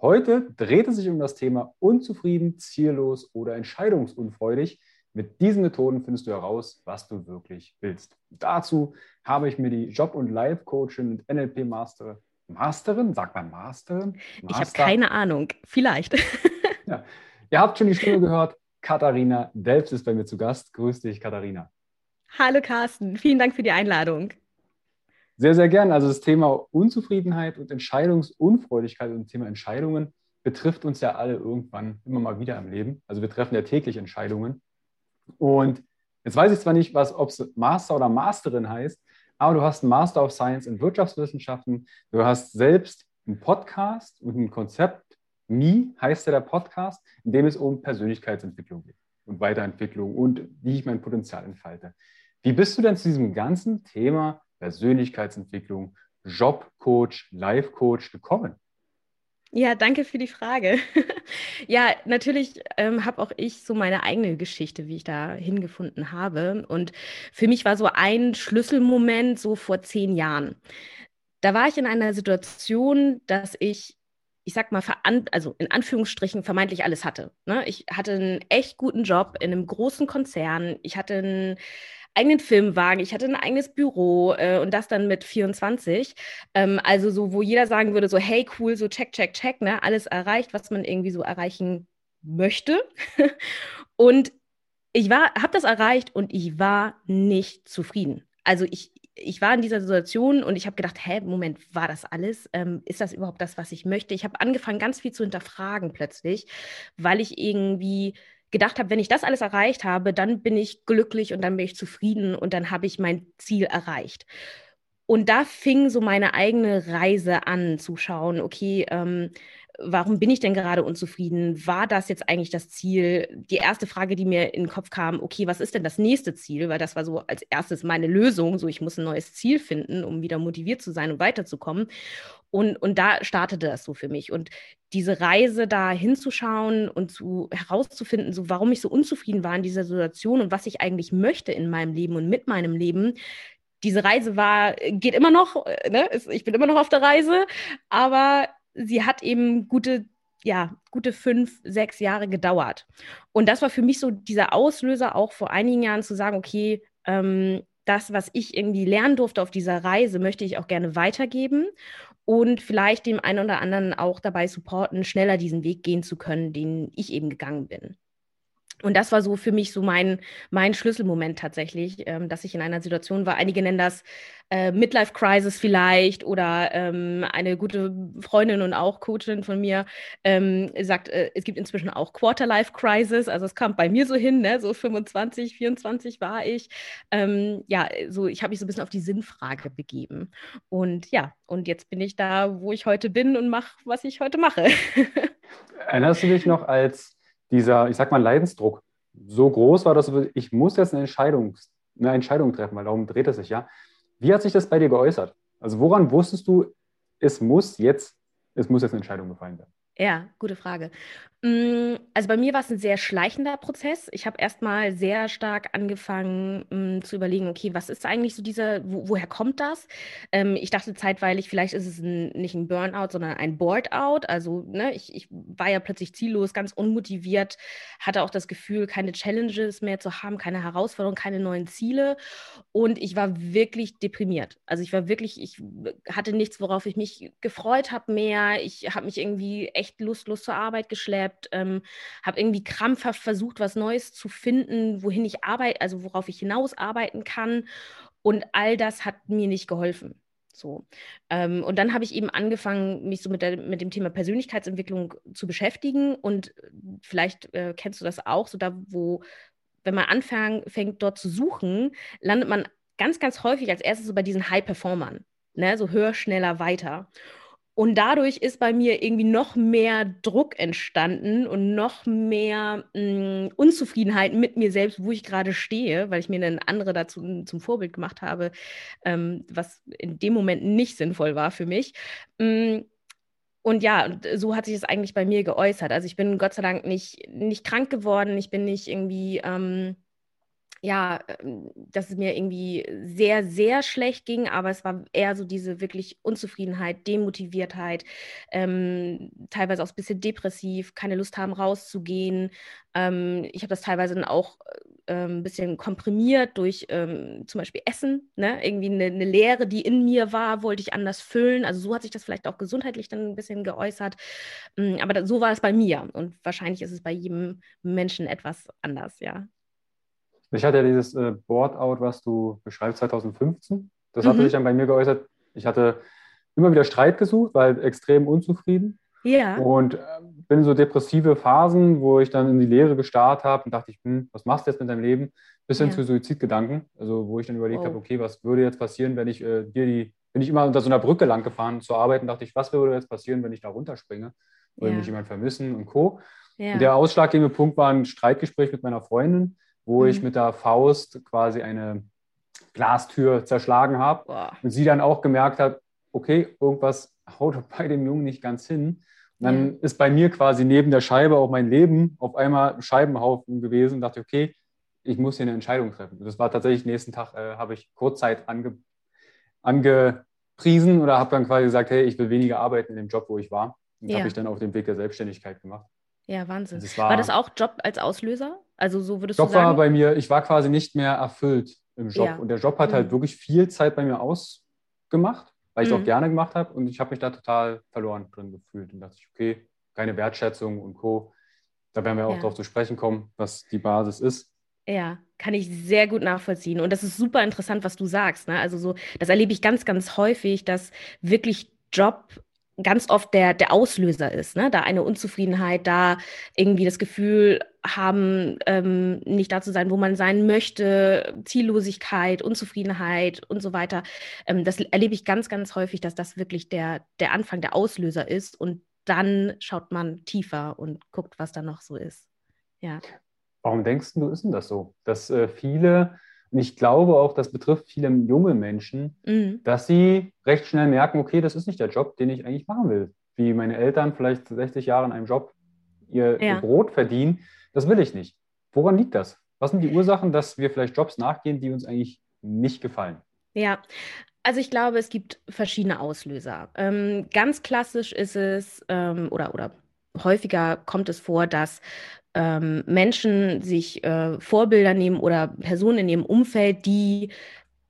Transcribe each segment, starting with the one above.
Heute dreht es sich um das Thema unzufrieden, ziellos oder entscheidungsunfreudig. Mit diesen Methoden findest du heraus, was du wirklich willst. Dazu habe ich mir die Job- und Life-Coachin und NLP-Masterin, Masterin, sagt man Masterin? Master? Ich habe keine Ahnung, vielleicht. ja, Ihr habt schon die Stimme gehört. Katharina Delfs ist bei mir zu Gast. Grüß dich, Katharina. Hallo Carsten, vielen Dank für die Einladung. Sehr, sehr gern. Also das Thema Unzufriedenheit und Entscheidungsunfreudigkeit und das Thema Entscheidungen betrifft uns ja alle irgendwann immer mal wieder im Leben. Also wir treffen ja täglich Entscheidungen. Und jetzt weiß ich zwar nicht, ob es Master oder Masterin heißt, aber du hast einen Master of Science in Wirtschaftswissenschaften. Du hast selbst einen Podcast und ein Konzept Me heißt ja der Podcast, in dem es um Persönlichkeitsentwicklung geht und Weiterentwicklung und wie ich mein Potenzial entfalte. Wie bist du denn zu diesem ganzen Thema Persönlichkeitsentwicklung, Jobcoach, Life-Coach gekommen? Ja, danke für die Frage. ja, natürlich ähm, habe auch ich so meine eigene Geschichte, wie ich da hingefunden habe. Und für mich war so ein Schlüsselmoment so vor zehn Jahren. Da war ich in einer Situation, dass ich ich sag mal, also in Anführungsstrichen vermeintlich alles hatte. Ne? Ich hatte einen echt guten Job in einem großen Konzern. Ich hatte einen eigenen Filmwagen, ich hatte ein eigenes Büro äh, und das dann mit 24. Ähm, also so, wo jeder sagen würde, so, hey, cool, so check, check, check, ne? Alles erreicht, was man irgendwie so erreichen möchte. und ich habe das erreicht und ich war nicht zufrieden. Also ich, ich war in dieser Situation und ich habe gedacht, hä, Moment, war das alles? Ähm, ist das überhaupt das, was ich möchte? Ich habe angefangen, ganz viel zu hinterfragen plötzlich, weil ich irgendwie gedacht habe, wenn ich das alles erreicht habe, dann bin ich glücklich und dann bin ich zufrieden und dann habe ich mein Ziel erreicht. Und da fing so meine eigene Reise an, zu schauen, okay, ähm, warum bin ich denn gerade unzufrieden? War das jetzt eigentlich das Ziel? Die erste Frage, die mir in den Kopf kam, okay, was ist denn das nächste Ziel? Weil das war so als erstes meine Lösung, so ich muss ein neues Ziel finden, um wieder motiviert zu sein und weiterzukommen. Und, und da startete das so für mich. Und diese Reise da hinzuschauen und zu, herauszufinden, so warum ich so unzufrieden war in dieser Situation und was ich eigentlich möchte in meinem Leben und mit meinem Leben, diese Reise war, geht immer noch, äh, ne? ich bin immer noch auf der Reise, aber sie hat eben gute, ja, gute fünf, sechs Jahre gedauert. Und das war für mich so dieser Auslöser auch vor einigen Jahren zu sagen, okay, ähm, das, was ich irgendwie lernen durfte auf dieser Reise, möchte ich auch gerne weitergeben und vielleicht dem einen oder anderen auch dabei supporten, schneller diesen Weg gehen zu können, den ich eben gegangen bin. Und das war so für mich so mein, mein Schlüsselmoment tatsächlich, ähm, dass ich in einer Situation war. Einige nennen das äh, Midlife Crisis vielleicht oder ähm, eine gute Freundin und auch Coachin von mir ähm, sagt, äh, es gibt inzwischen auch Quarterlife Crisis. Also es kam bei mir so hin, ne? so 25, 24 war ich. Ähm, ja, so ich habe mich so ein bisschen auf die Sinnfrage begeben. Und ja, und jetzt bin ich da, wo ich heute bin und mache, was ich heute mache. Erinnerst du dich noch als dieser, ich sag mal, Leidensdruck so groß war, dass ich muss jetzt eine Entscheidung, eine Entscheidung treffen, weil darum dreht es sich ja. Wie hat sich das bei dir geäußert? Also woran wusstest du, es muss jetzt, es muss jetzt eine Entscheidung gefallen werden? Ja, gute Frage. Mm, also bei mir war es ein sehr schleichender Prozess. Ich habe erstmal sehr stark angefangen mm, zu überlegen, okay, was ist eigentlich so dieser, wo, woher kommt das? Ähm, ich dachte zeitweilig, vielleicht ist es ein, nicht ein Burnout, sondern ein Boardout. Also ne, ich, ich war ja plötzlich ziellos, ganz unmotiviert, hatte auch das Gefühl, keine Challenges mehr zu haben, keine Herausforderungen, keine neuen Ziele. Und ich war wirklich deprimiert. Also ich war wirklich, ich hatte nichts, worauf ich mich gefreut habe mehr. Ich habe mich irgendwie echt lustlos zur Arbeit geschleppt, ähm, habe irgendwie krampfhaft versucht, was Neues zu finden, wohin ich arbeite, also worauf ich hinaus arbeiten kann. Und all das hat mir nicht geholfen. So. Ähm, und dann habe ich eben angefangen, mich so mit, der, mit dem Thema Persönlichkeitsentwicklung zu beschäftigen. Und vielleicht äh, kennst du das auch, so da, wo, wenn man anfängt, dort zu suchen, landet man ganz, ganz häufig als erstes so bei diesen High-Performern. Ne? So höher, schneller, weiter. Und dadurch ist bei mir irgendwie noch mehr Druck entstanden und noch mehr mh, hm, Unzufriedenheit mit mir selbst, wo ich gerade stehe, weil ich mir eine andere dazu zum Vorbild gemacht habe, ähm, was in dem Moment nicht sinnvoll war für mich. Mh, und ja, so hat sich es eigentlich bei mir geäußert. Also ich bin Gott sei Dank nicht, nicht krank geworden, ich bin nicht irgendwie. Ähm, ja, ähm, dass es mir irgendwie sehr, sehr schlecht ging, aber es war eher so diese wirklich Unzufriedenheit, Demotiviertheit, ähm, teilweise auch ein bisschen depressiv, keine Lust haben, rauszugehen. Ähm, ich habe das teilweise dann auch äh, ein bisschen komprimiert durch ähm, zum Beispiel Essen, ne? irgendwie eine, eine Leere, die in mir war, wollte ich anders füllen. Also so hat sich das vielleicht auch gesundheitlich dann ein bisschen geäußert. Ähm, aber so war es bei mir und wahrscheinlich ist es bei jedem Menschen etwas anders, ja. Ich hatte ja dieses äh, Boardout, was du beschreibst, 2015. Das mhm. hatte sich dann bei mir geäußert. Ich hatte immer wieder Streit gesucht, halt extrem unzufrieden. Ja. Und äh, bin in so depressive Phasen, wo ich dann in die Lehre gestartet habe und dachte ich, hm, was machst du jetzt mit deinem Leben? Bis hin ja. zu Suizidgedanken. Also wo ich dann überlegt oh. habe, okay, was würde jetzt passieren, wenn ich äh, hier die, bin ich immer unter so einer Brücke lang gefahren zur Arbeit und dachte ich, was würde jetzt passieren, wenn ich da runterspringe? Würde ja. mich jemand vermissen und Co. Ja. Und der ausschlaggebende Punkt war ein Streitgespräch mit meiner Freundin, wo mhm. ich mit der Faust quasi eine Glastür zerschlagen habe. Und sie dann auch gemerkt hat, okay, irgendwas haut bei dem Jungen nicht ganz hin. Und dann ja. ist bei mir quasi neben der Scheibe auch mein Leben auf einmal ein Scheibenhaufen gewesen und dachte, okay, ich muss hier eine Entscheidung treffen. Das war tatsächlich, nächsten Tag äh, habe ich Kurzzeit ange, angepriesen oder habe dann quasi gesagt, hey, ich will weniger arbeiten in dem Job, wo ich war. Und ja. habe ich dann auf dem Weg der Selbstständigkeit gemacht. Ja, Wahnsinn. Das war, war, das auch Job als Auslöser? Also so würdest Job du sagen? war bei mir, ich war quasi nicht mehr erfüllt im Job. Ja. Und der Job hat halt mhm. halt wirklich viel Zeit bei mir ausgemacht, weil ich es mhm. auch gerne gemacht habe. Und ich habe mich da total verloren drin gefühlt. Und dachte ich, okay, keine Wertschätzung und Co. Da werden wir auch ja. darauf zu sprechen kommen, was die Basis ist. Ja, kann ich sehr gut nachvollziehen. Und das ist super interessant, was du sagst. Ne? Also so, das erlebe ich ganz, ganz häufig, dass wirklich Job ganz oft der, der Auslöser ist, ne? da eine Unzufriedenheit, da irgendwie das Gefühl haben, ähm, nicht da zu sein, wo man sein möchte, Ziellosigkeit, Unzufriedenheit und so weiter. Ähm, das erlebe ich ganz, ganz häufig, dass das wirklich der, der Anfang, der Auslöser ist und dann schaut man tiefer und guckt, was da noch so ist. Ja. Warum denkst du, ist denn das so, dass äh, viele und ich glaube auch, das betrifft viele junge Menschen, mhm. dass sie recht schnell merken, okay, das ist nicht der Job, den ich eigentlich machen will. Wie meine Eltern vielleicht 60 Jahre in einem Job ihr, ja. ihr Brot verdienen, das will ich nicht. Woran liegt das? Was sind die Ursachen, dass wir vielleicht Jobs nachgehen, die uns eigentlich nicht gefallen? Ja, also ich glaube, es gibt verschiedene Auslöser. Ähm, ganz klassisch ist es, ähm, oder, oder häufiger kommt es vor, dass ähm, Menschen sich äh, Vorbilder nehmen oder Personen in ihrem Umfeld, die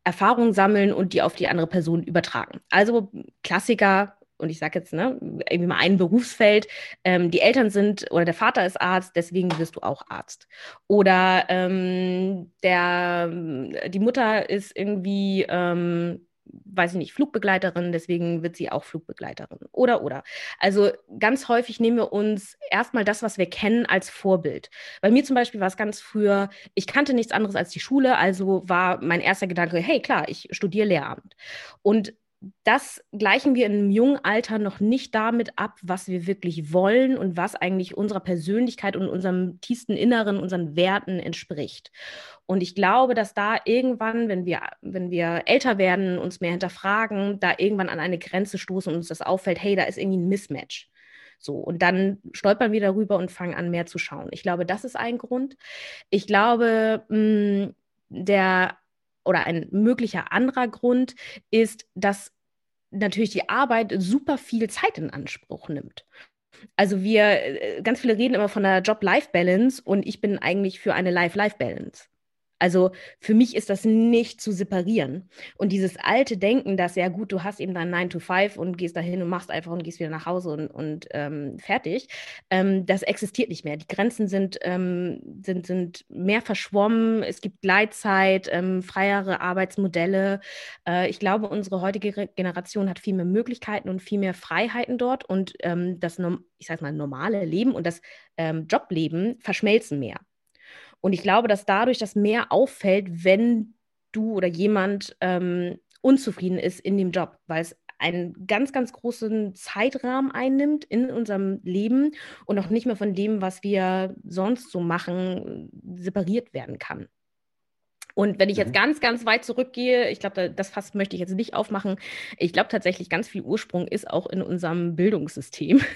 Erfahrungen sammeln und die auf die andere Person übertragen. Also Klassiker, und ich sage jetzt, ne, irgendwie mal ein Berufsfeld, ähm, die Eltern sind oder der Vater ist Arzt, deswegen wirst du auch Arzt. Oder ähm, der, die Mutter ist irgendwie ähm, weiß ich nicht, Flugbegleiterin, deswegen wird sie auch Flugbegleiterin. Oder, oder. Also ganz häufig nehmen wir uns erstmal das, was wir kennen, als Vorbild. Bei mir zum Beispiel war es ganz früher, ich kannte nichts anderes als die Schule, also war mein erster Gedanke, hey klar, ich studiere Lehramt. Und das gleichen wir in einem jungen Alter noch nicht damit ab, was wir wirklich wollen und was eigentlich unserer Persönlichkeit und unserem tiefsten Inneren, unseren Werten entspricht. Und ich glaube, dass da irgendwann, wenn wir, wenn wir älter werden, uns mehr hinterfragen, da irgendwann an eine Grenze stoßen und uns das auffällt, hey, da ist irgendwie ein Mismatch. So, und dann stolpern wir darüber und fangen an, mehr zu schauen. Ich glaube, das ist ein Grund. Ich glaube, mh, mm, der oder ein möglicher anderer Grund ist, dass natürlich die Arbeit super viel Zeit in Anspruch nimmt. Also wir, äh, ganz viele reden immer von der Job-Life-Balance und ich bin eigentlich für eine Life-Life-Balance. Also für mich ist das nicht zu separieren. Und dieses alte Denken, dass ja gut, du hast eben dein 9 to 5 und gehst dahin und machst einfach und gehst wieder nach Hause und, und ähm, fertig, ähm, das existiert nicht mehr. Die Grenzen sind, ähm, sind, sind mehr verschwommen, es gibt Gleitzeit, ähm, freiere Arbeitsmodelle. Äh, ich glaube, unsere heutige Generation hat viel mehr Möglichkeiten und viel mehr Freiheiten dort und ähm, das, ich sag mal, normale Leben und das ähm, Jobleben verschmelzen mehr. Und ich glaube, dass dadurch das mehr auffällt, wenn du oder jemand ähm, unzufrieden ist in dem Job, weil es einen ganz, ganz großen Zeitrahmen einnimmt in unserem Leben und auch nicht mehr von dem, was wir sonst so machen, separiert werden kann. Und wenn ich jetzt mhm. ganz, ganz weit zurückgehe, ich glaube, das Fass möchte ich jetzt nicht aufmachen. Ich glaube tatsächlich, ganz viel Ursprung ist auch in unserem Bildungssystem.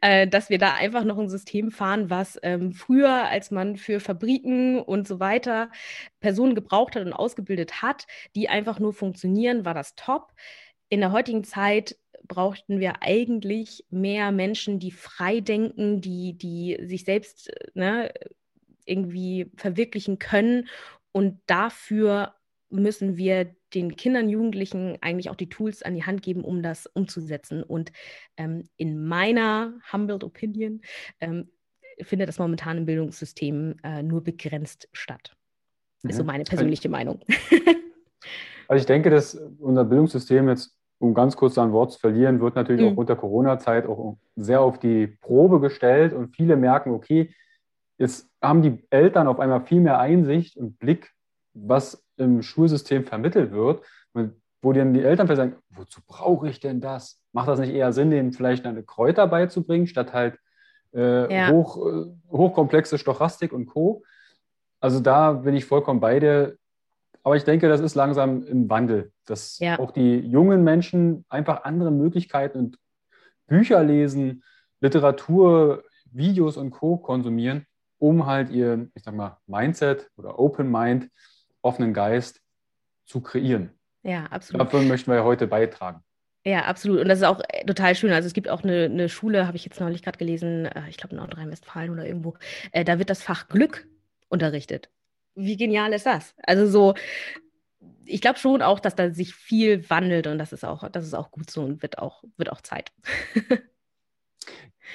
Äh, dass wir da einfach noch ein System fahren, was ähm, früher, als man für Fabriken und so weiter Personen gebraucht hat und ausgebildet hat, die einfach nur funktionieren, war das top. In der heutigen Zeit brauchten wir eigentlich mehr Menschen, die frei denken, die, die sich selbst ne, irgendwie verwirklichen können. Und dafür müssen wir den Kindern, Jugendlichen eigentlich auch die Tools an die Hand geben, um das umzusetzen. Und ähm, in meiner humbled Opinion ähm, findet das momentan im Bildungssystem äh, nur begrenzt statt. Mhm. Ist so mhm. meine persönliche Meinung. Also ich denke, dass unser Bildungssystem jetzt, um ganz kurz ein Wort zu verlieren, wird natürlich mhm. auch unter Corona-Zeit auch sehr auf die Probe gestellt und viele merken, okay, jetzt haben die Eltern auf einmal viel mehr Einsicht und Blick, was im Schulsystem vermittelt wird, wo dann die Eltern vielleicht sagen, wozu brauche ich denn das? Macht das nicht eher Sinn, denen vielleicht eine Kräuter beizubringen, statt halt äh, ja. hoch, äh, hochkomplexe Stochastik und Co. Also da bin ich vollkommen bei dir. Aber ich denke, das ist langsam im Wandel, dass ja. auch die jungen Menschen einfach andere Möglichkeiten und Bücher lesen, Literatur, Videos und Co. konsumieren, um halt ihr, ich sag mal, Mindset oder Open Mind offenen Geist zu kreieren. Ja, absolut. Dafür möchten wir ja heute beitragen. Ja, absolut. Und das ist auch äh, total schön. Also es gibt auch eine, eine Schule, habe ich jetzt neulich gerade gelesen, äh, ich glaube in Nordrhein-Westfalen oder irgendwo, äh, da wird das Fach Glück unterrichtet. Wie genial ist das? Also so, ich glaube schon auch, dass da sich viel wandelt und das ist auch, das ist auch gut so und wird auch, wird auch Zeit.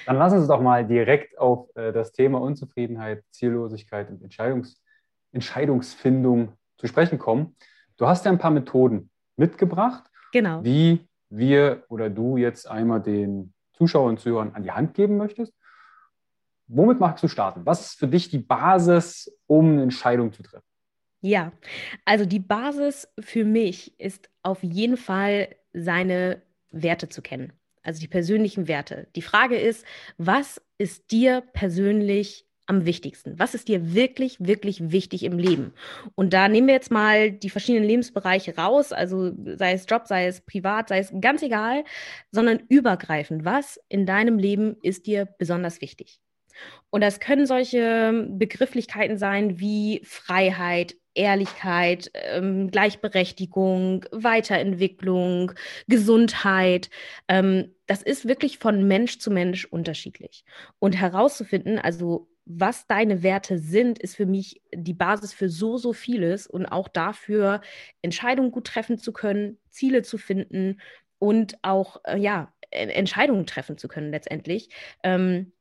Dann lass uns doch mal direkt auf das Thema Unzufriedenheit, Ziellosigkeit und Entscheidungs Entscheidungsfindung zu sprechen kommen. Du hast ja ein paar Methoden mitgebracht, genau. wie wir oder du jetzt einmal den Zuschauern und Zuhörern an die Hand geben möchtest. Womit magst du starten? Was ist für dich die Basis, um eine Entscheidung zu treffen? Ja, also die Basis für mich ist auf jeden Fall seine Werte zu kennen, also die persönlichen Werte. Die Frage ist, was ist dir persönlich am wichtigsten? Was ist dir wirklich, wirklich wichtig im Leben? Und da nehmen wir jetzt mal die verschiedenen Lebensbereiche raus, also sei es Job, sei es privat, sei es ganz egal, sondern übergreifend. Was in deinem Leben ist dir besonders wichtig? Und das können solche Begrifflichkeiten sein wie Freiheit, Ehrlichkeit, ähm, Gleichberechtigung, Weiterentwicklung, Gesundheit. Ähm, das ist wirklich von Mensch zu Mensch unterschiedlich. Und herauszufinden, also was deine Werte sind, ist für mich die Basis für so, so vieles und auch dafür, Entscheidungen gut treffen zu können, Ziele zu finden und auch, äh, ja, Entscheidungen treffen zu können letztendlich. Ähm,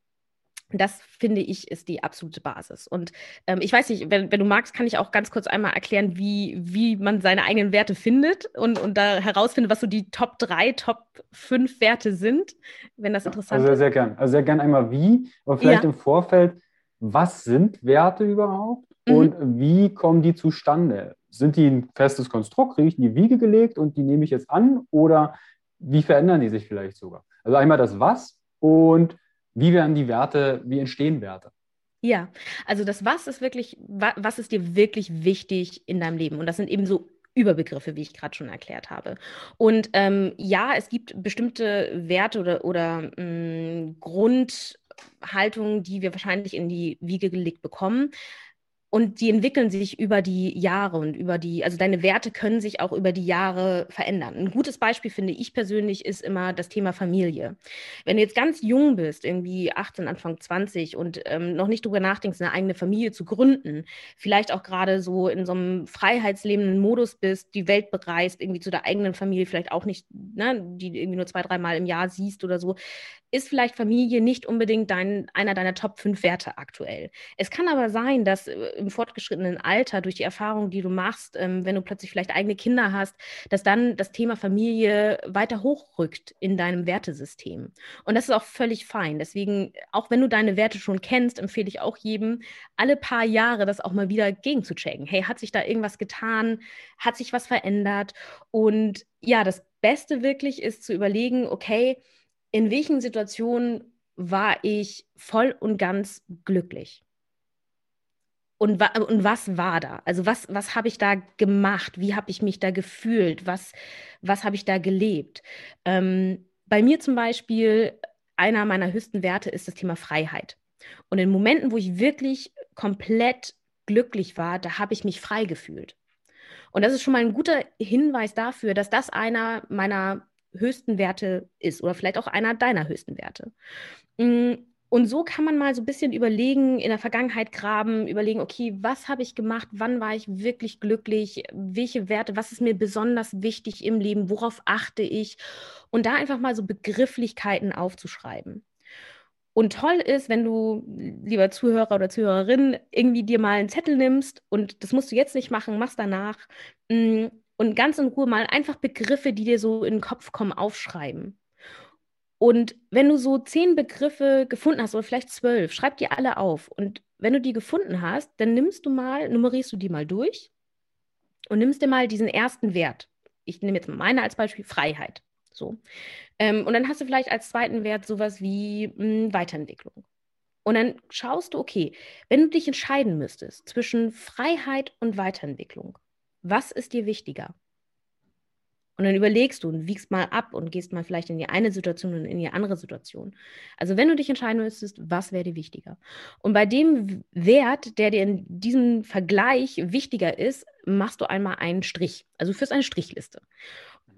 das finde ich ist die absolute Basis. Und ähm, ich weiß nicht, wenn, wenn, du magst, kann ich auch ganz kurz einmal erklären, wie, wie man seine eigenen Werte findet und, und da herausfindet, was so die Top 3, Top 5 Werte sind, wenn das interessant also ist. Also sehr gern. Also sehr gern einmal wie, aber vielleicht ja. im Vorfeld, was sind Werte überhaupt mhm. und wie kommen die zustande? Sind die ein festes Konstrukt, kriege ich in die Wiege gelegt und die nehme ich jetzt an oder wie verändern die sich vielleicht sogar? Also einmal das Was und wie werden die Werte, wie entstehen Werte? Ja, also das Was ist wirklich, was ist dir wirklich wichtig in deinem Leben? Und das sind eben so Überbegriffe, wie ich gerade schon erklärt habe. Und ähm, ja, es gibt bestimmte Werte oder, oder mh, mm, Grundhaltungen, die wir wahrscheinlich in die Wiege gelegt bekommen. Und die entwickeln sich über die Jahre und über die, also deine Werte können sich auch über die Jahre verändern. Ein gutes Beispiel finde ich persönlich ist immer das Thema Familie. Wenn du jetzt ganz jung bist, irgendwie 18, Anfang 20 und ähm, noch nicht drüber nachdenkst, eine eigene Familie zu gründen, vielleicht auch gerade so in so einem freiheitslebenden Modus bist, die Welt bereist, irgendwie zu der eigenen Familie, vielleicht auch nicht, ne, die irgendwie nur zwei, dreimal im Jahr siehst oder so, ist vielleicht Familie nicht unbedingt dein, einer deiner Top 5 Werte aktuell. Es kann aber sein, dass äh, im fortgeschrittenen Alter durch die Erfahrungen, die du machst, ähm, wenn du plötzlich vielleicht eigene Kinder hast, dass dann das Thema Familie weiter hochrückt in deinem Wertesystem. Und das ist auch völlig fein. Deswegen, auch wenn du deine Werte schon kennst, empfehle ich auch jedem, alle paar Jahre das auch mal wieder gegenzuchecken. Hey, hat sich da irgendwas getan? Hat sich was verändert? Und ja, das Beste wirklich ist zu überlegen, okay, in welchen Situationen war ich voll und ganz glücklich? Und, wa und was war da? Also was, was habe ich da gemacht? Wie habe ich mich da gefühlt? Was, was habe ich da gelebt? Ähm, bei mir zum Beispiel, einer meiner höchsten Werte ist das Thema Freiheit. Und in Momenten, wo ich wirklich komplett glücklich war, da habe ich mich frei gefühlt. Und das ist schon mal ein guter Hinweis dafür, dass das einer meiner höchsten Werte ist oder vielleicht auch einer deiner höchsten Werte. Mm, und so kann man mal so ein bisschen überlegen, in der Vergangenheit graben, überlegen, okay, was habe ich gemacht, wann war ich wirklich glücklich, welche Werte, was ist mir besonders wichtig im Leben, worauf achte ich? Und da einfach mal so Begrifflichkeiten aufzuschreiben. Und toll ist, wenn du, lieber Zuhörer oder Zuhörerin, irgendwie dir mal einen Zettel nimmst und das musst du jetzt nicht machen, machst danach. Mm, und ganz in Ruhe mal einfach Begriffe, die dir so in den Kopf kommen, aufschreiben. Und wenn du so zehn Begriffe gefunden hast oder vielleicht zwölf, schreib die alle auf. Und wenn du die gefunden hast, dann nimmst du mal, nummerierst du die mal durch und nimmst dir mal diesen ersten Wert. Ich nehme jetzt mal meine als Beispiel Freiheit. So. Ähm, und dann hast du vielleicht als zweiten Wert sowas wie mh, hm, Weiterentwicklung. Und dann schaust du, okay, wenn du dich entscheiden müsstest zwischen Freiheit und Weiterentwicklung, was ist dir wichtiger? Und dann überlegst du und wiegst mal ab und gehst mal vielleicht in die eine Situation und in die andere Situation. Also wenn du dich entscheiden müsstest, was wäre dir wichtiger? Und bei dem Wert, der dir in diesem Vergleich wichtiger ist, machst du einmal einen Strich. Also führst eine Strichliste.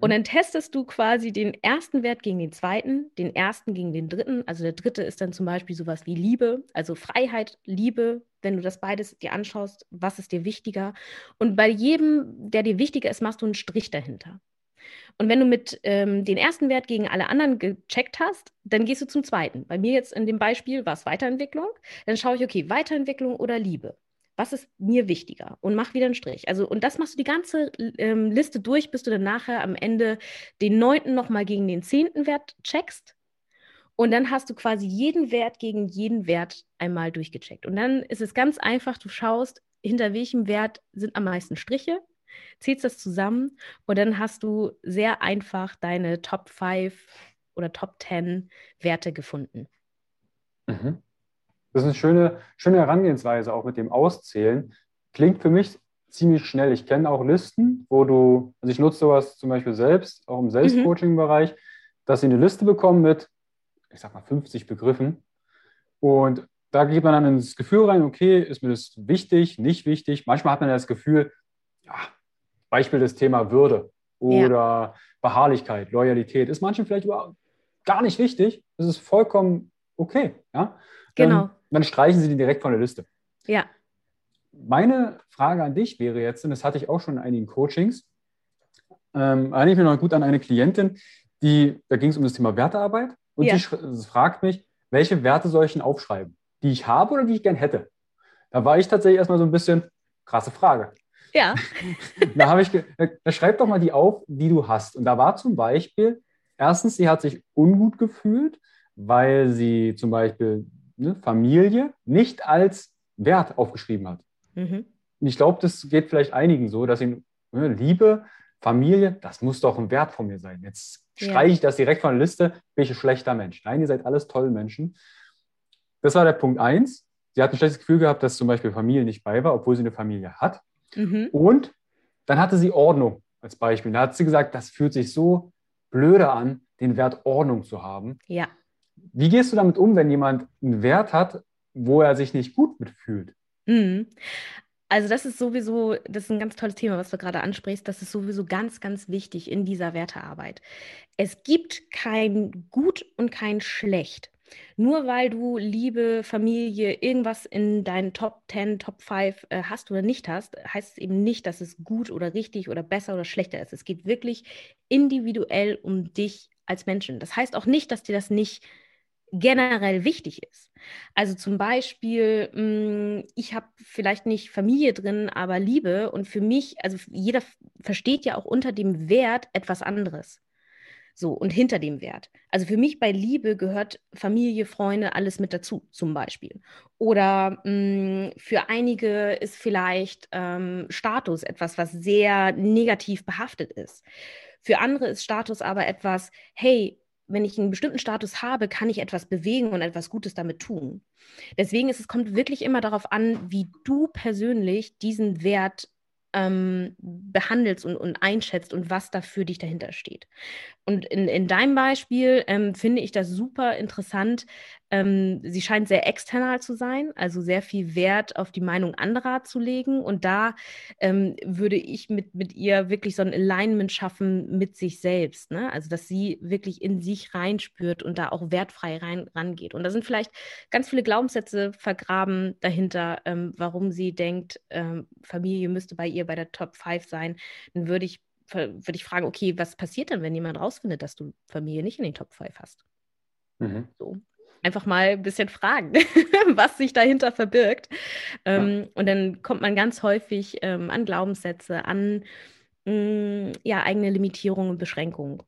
Und mhm. dann testest du quasi den ersten Wert gegen den zweiten, den ersten gegen den dritten. Also der dritte ist dann zum Beispiel sowas wie Liebe, also Freiheit, Liebe. Wenn du das beides dir anschaust, was ist dir wichtiger? Und bei jedem, der dir wichtiger ist, machst du einen Strich dahinter. Und wenn du mit ähm, den ersten Wert gegen alle anderen gecheckt hast, dann gehst du zum zweiten. Bei mir jetzt in dem Beispiel war es Weiterentwicklung. Dann schaue ich, okay, Weiterentwicklung oder Liebe was ist mir wichtiger und mach wieder einen Strich. Also, und das machst du die ganze ähm, Liste durch, bis du dann nachher am Ende den neunten nochmal gegen den zehnten Wert checkst. Und dann hast du quasi jeden Wert gegen jeden Wert einmal durchgecheckt. Und dann ist es ganz einfach, du schaust, hinter welchem Wert sind am meisten Striche, zählst das zusammen und dann hast du sehr einfach deine Top 5 oder Top 10 Werte gefunden. Mhm. Das ist eine schöne, schöne Herangehensweise, auch mit dem Auszählen. Klingt für mich ziemlich schnell. Ich kenne auch Listen, wo du, also ich nutze sowas zum Beispiel selbst, auch im Selbstcoaching-Bereich, dass sie eine Liste bekommen mit, ich sag mal, 50 Begriffen. Und da geht man dann ins Gefühl rein, okay, ist mir das wichtig, nicht wichtig. Manchmal hat man das Gefühl, ja, Beispiel das Thema Würde oder ja. Beharrlichkeit, Loyalität, ist manchen vielleicht überhaupt gar nicht wichtig. Das ist vollkommen okay. Ja? Genau. Dann, dann streichen Sie die direkt von der Liste. Ja. Meine Frage an dich wäre jetzt, und das hatte ich auch schon in einigen Coachings, ähm, erinnere ich mich noch gut an eine Klientin, die, da ging es um das Thema Wertearbeit und ja. die fragt mich, welche Werte soll ich denn aufschreiben? Die ich habe oder die ich gern hätte? Da war ich tatsächlich erstmal so ein bisschen, krasse Frage. Ja. da habe ich, da schreib doch mal die auf, die du hast. Und da war zum Beispiel, erstens, sie hat sich ungut gefühlt, weil sie zum Beispiel ne, Familie nicht als Wert aufgeschrieben hat. Mhm. Und ich glaube, das geht vielleicht einigen so, dass sie ne, Liebe, Familie, das muss doch ein Wert von mir sein. Jetzt streiche ja. ich das direkt von der Liste, bin ich ein schlechter Mensch. Nein, ihr seid alles tolle Menschen. Das war der Punkt eins. Sie hat ein schlechtes Gefühl gehabt, dass zum Beispiel Familie nicht bei war, obwohl sie eine Familie hat. Mhm. Und dann hatte sie Ordnung als Beispiel. Da hat sie gesagt, das fühlt sich so blöde an, den Wert Ordnung zu haben. Ja. Wie gehst du damit um, wenn jemand einen Wert hat, wo er sich nicht gut mitfühlt? Mhm. Also das ist sowieso, das ist ein ganz tolles Thema, was du gerade ansprichst. Das ist sowieso ganz, ganz wichtig in dieser Wertearbeit. Es gibt kein Gut und kein Schlecht. Nur weil du Liebe, Familie, irgendwas in deinen Top 10, Top 5 äh, hast oder nicht hast, heißt es eben nicht, dass es gut oder richtig oder besser oder schlechter ist. Es geht wirklich individuell um dich als Menschen. Das heißt auch nicht, dass dir das nicht generell wichtig ist. Also zum Beispiel, mh, hm, ich habe vielleicht nicht Familie drin, aber Liebe und für mich, also jeder versteht ja auch unter dem Wert etwas anderes. So, und hinter dem Wert. Also für mich bei Liebe gehört Familie, Freunde, alles mit dazu, zum Beispiel. Oder mh, hm, für einige ist vielleicht ähm, Status etwas, was sehr negativ behaftet ist. Für andere ist Status aber etwas, hey, wenn ich einen bestimmten Status habe, kann ich etwas bewegen und etwas Gutes damit tun. Deswegen ist es kommt wirklich immer darauf an, wie du persönlich diesen Wert ähm, behandelst und, und einschätzt und was da für dich dahinter steht. Und in, in deinem Beispiel ähm, finde ich das super interessant. Ähm, sie scheint sehr external zu sein, also sehr viel Wert auf die Meinung anderer zu legen. Und da ähm, würde ich mit, mit ihr wirklich so ein Alignment schaffen mit sich selbst. Ne? Also, dass sie wirklich in sich reinspürt und da auch wertfrei rein, rangeht. Und da sind vielleicht ganz viele Glaubenssätze vergraben dahinter, ähm, warum sie denkt, ähm, Familie müsste bei ihr bei der Top 5 sein. Dann würde ich würde ich fragen, okay, was passiert denn, wenn jemand rausfindet, dass du Familie nicht in den Top 5 hast? Mhm. So. Einfach mal ein bisschen fragen, was sich dahinter verbirgt. Ähm. Und dann kommt man ganz häufig ähm, an Glaubenssätze, an mh, mm, ja, eigene Limitierungen und Beschränkungen.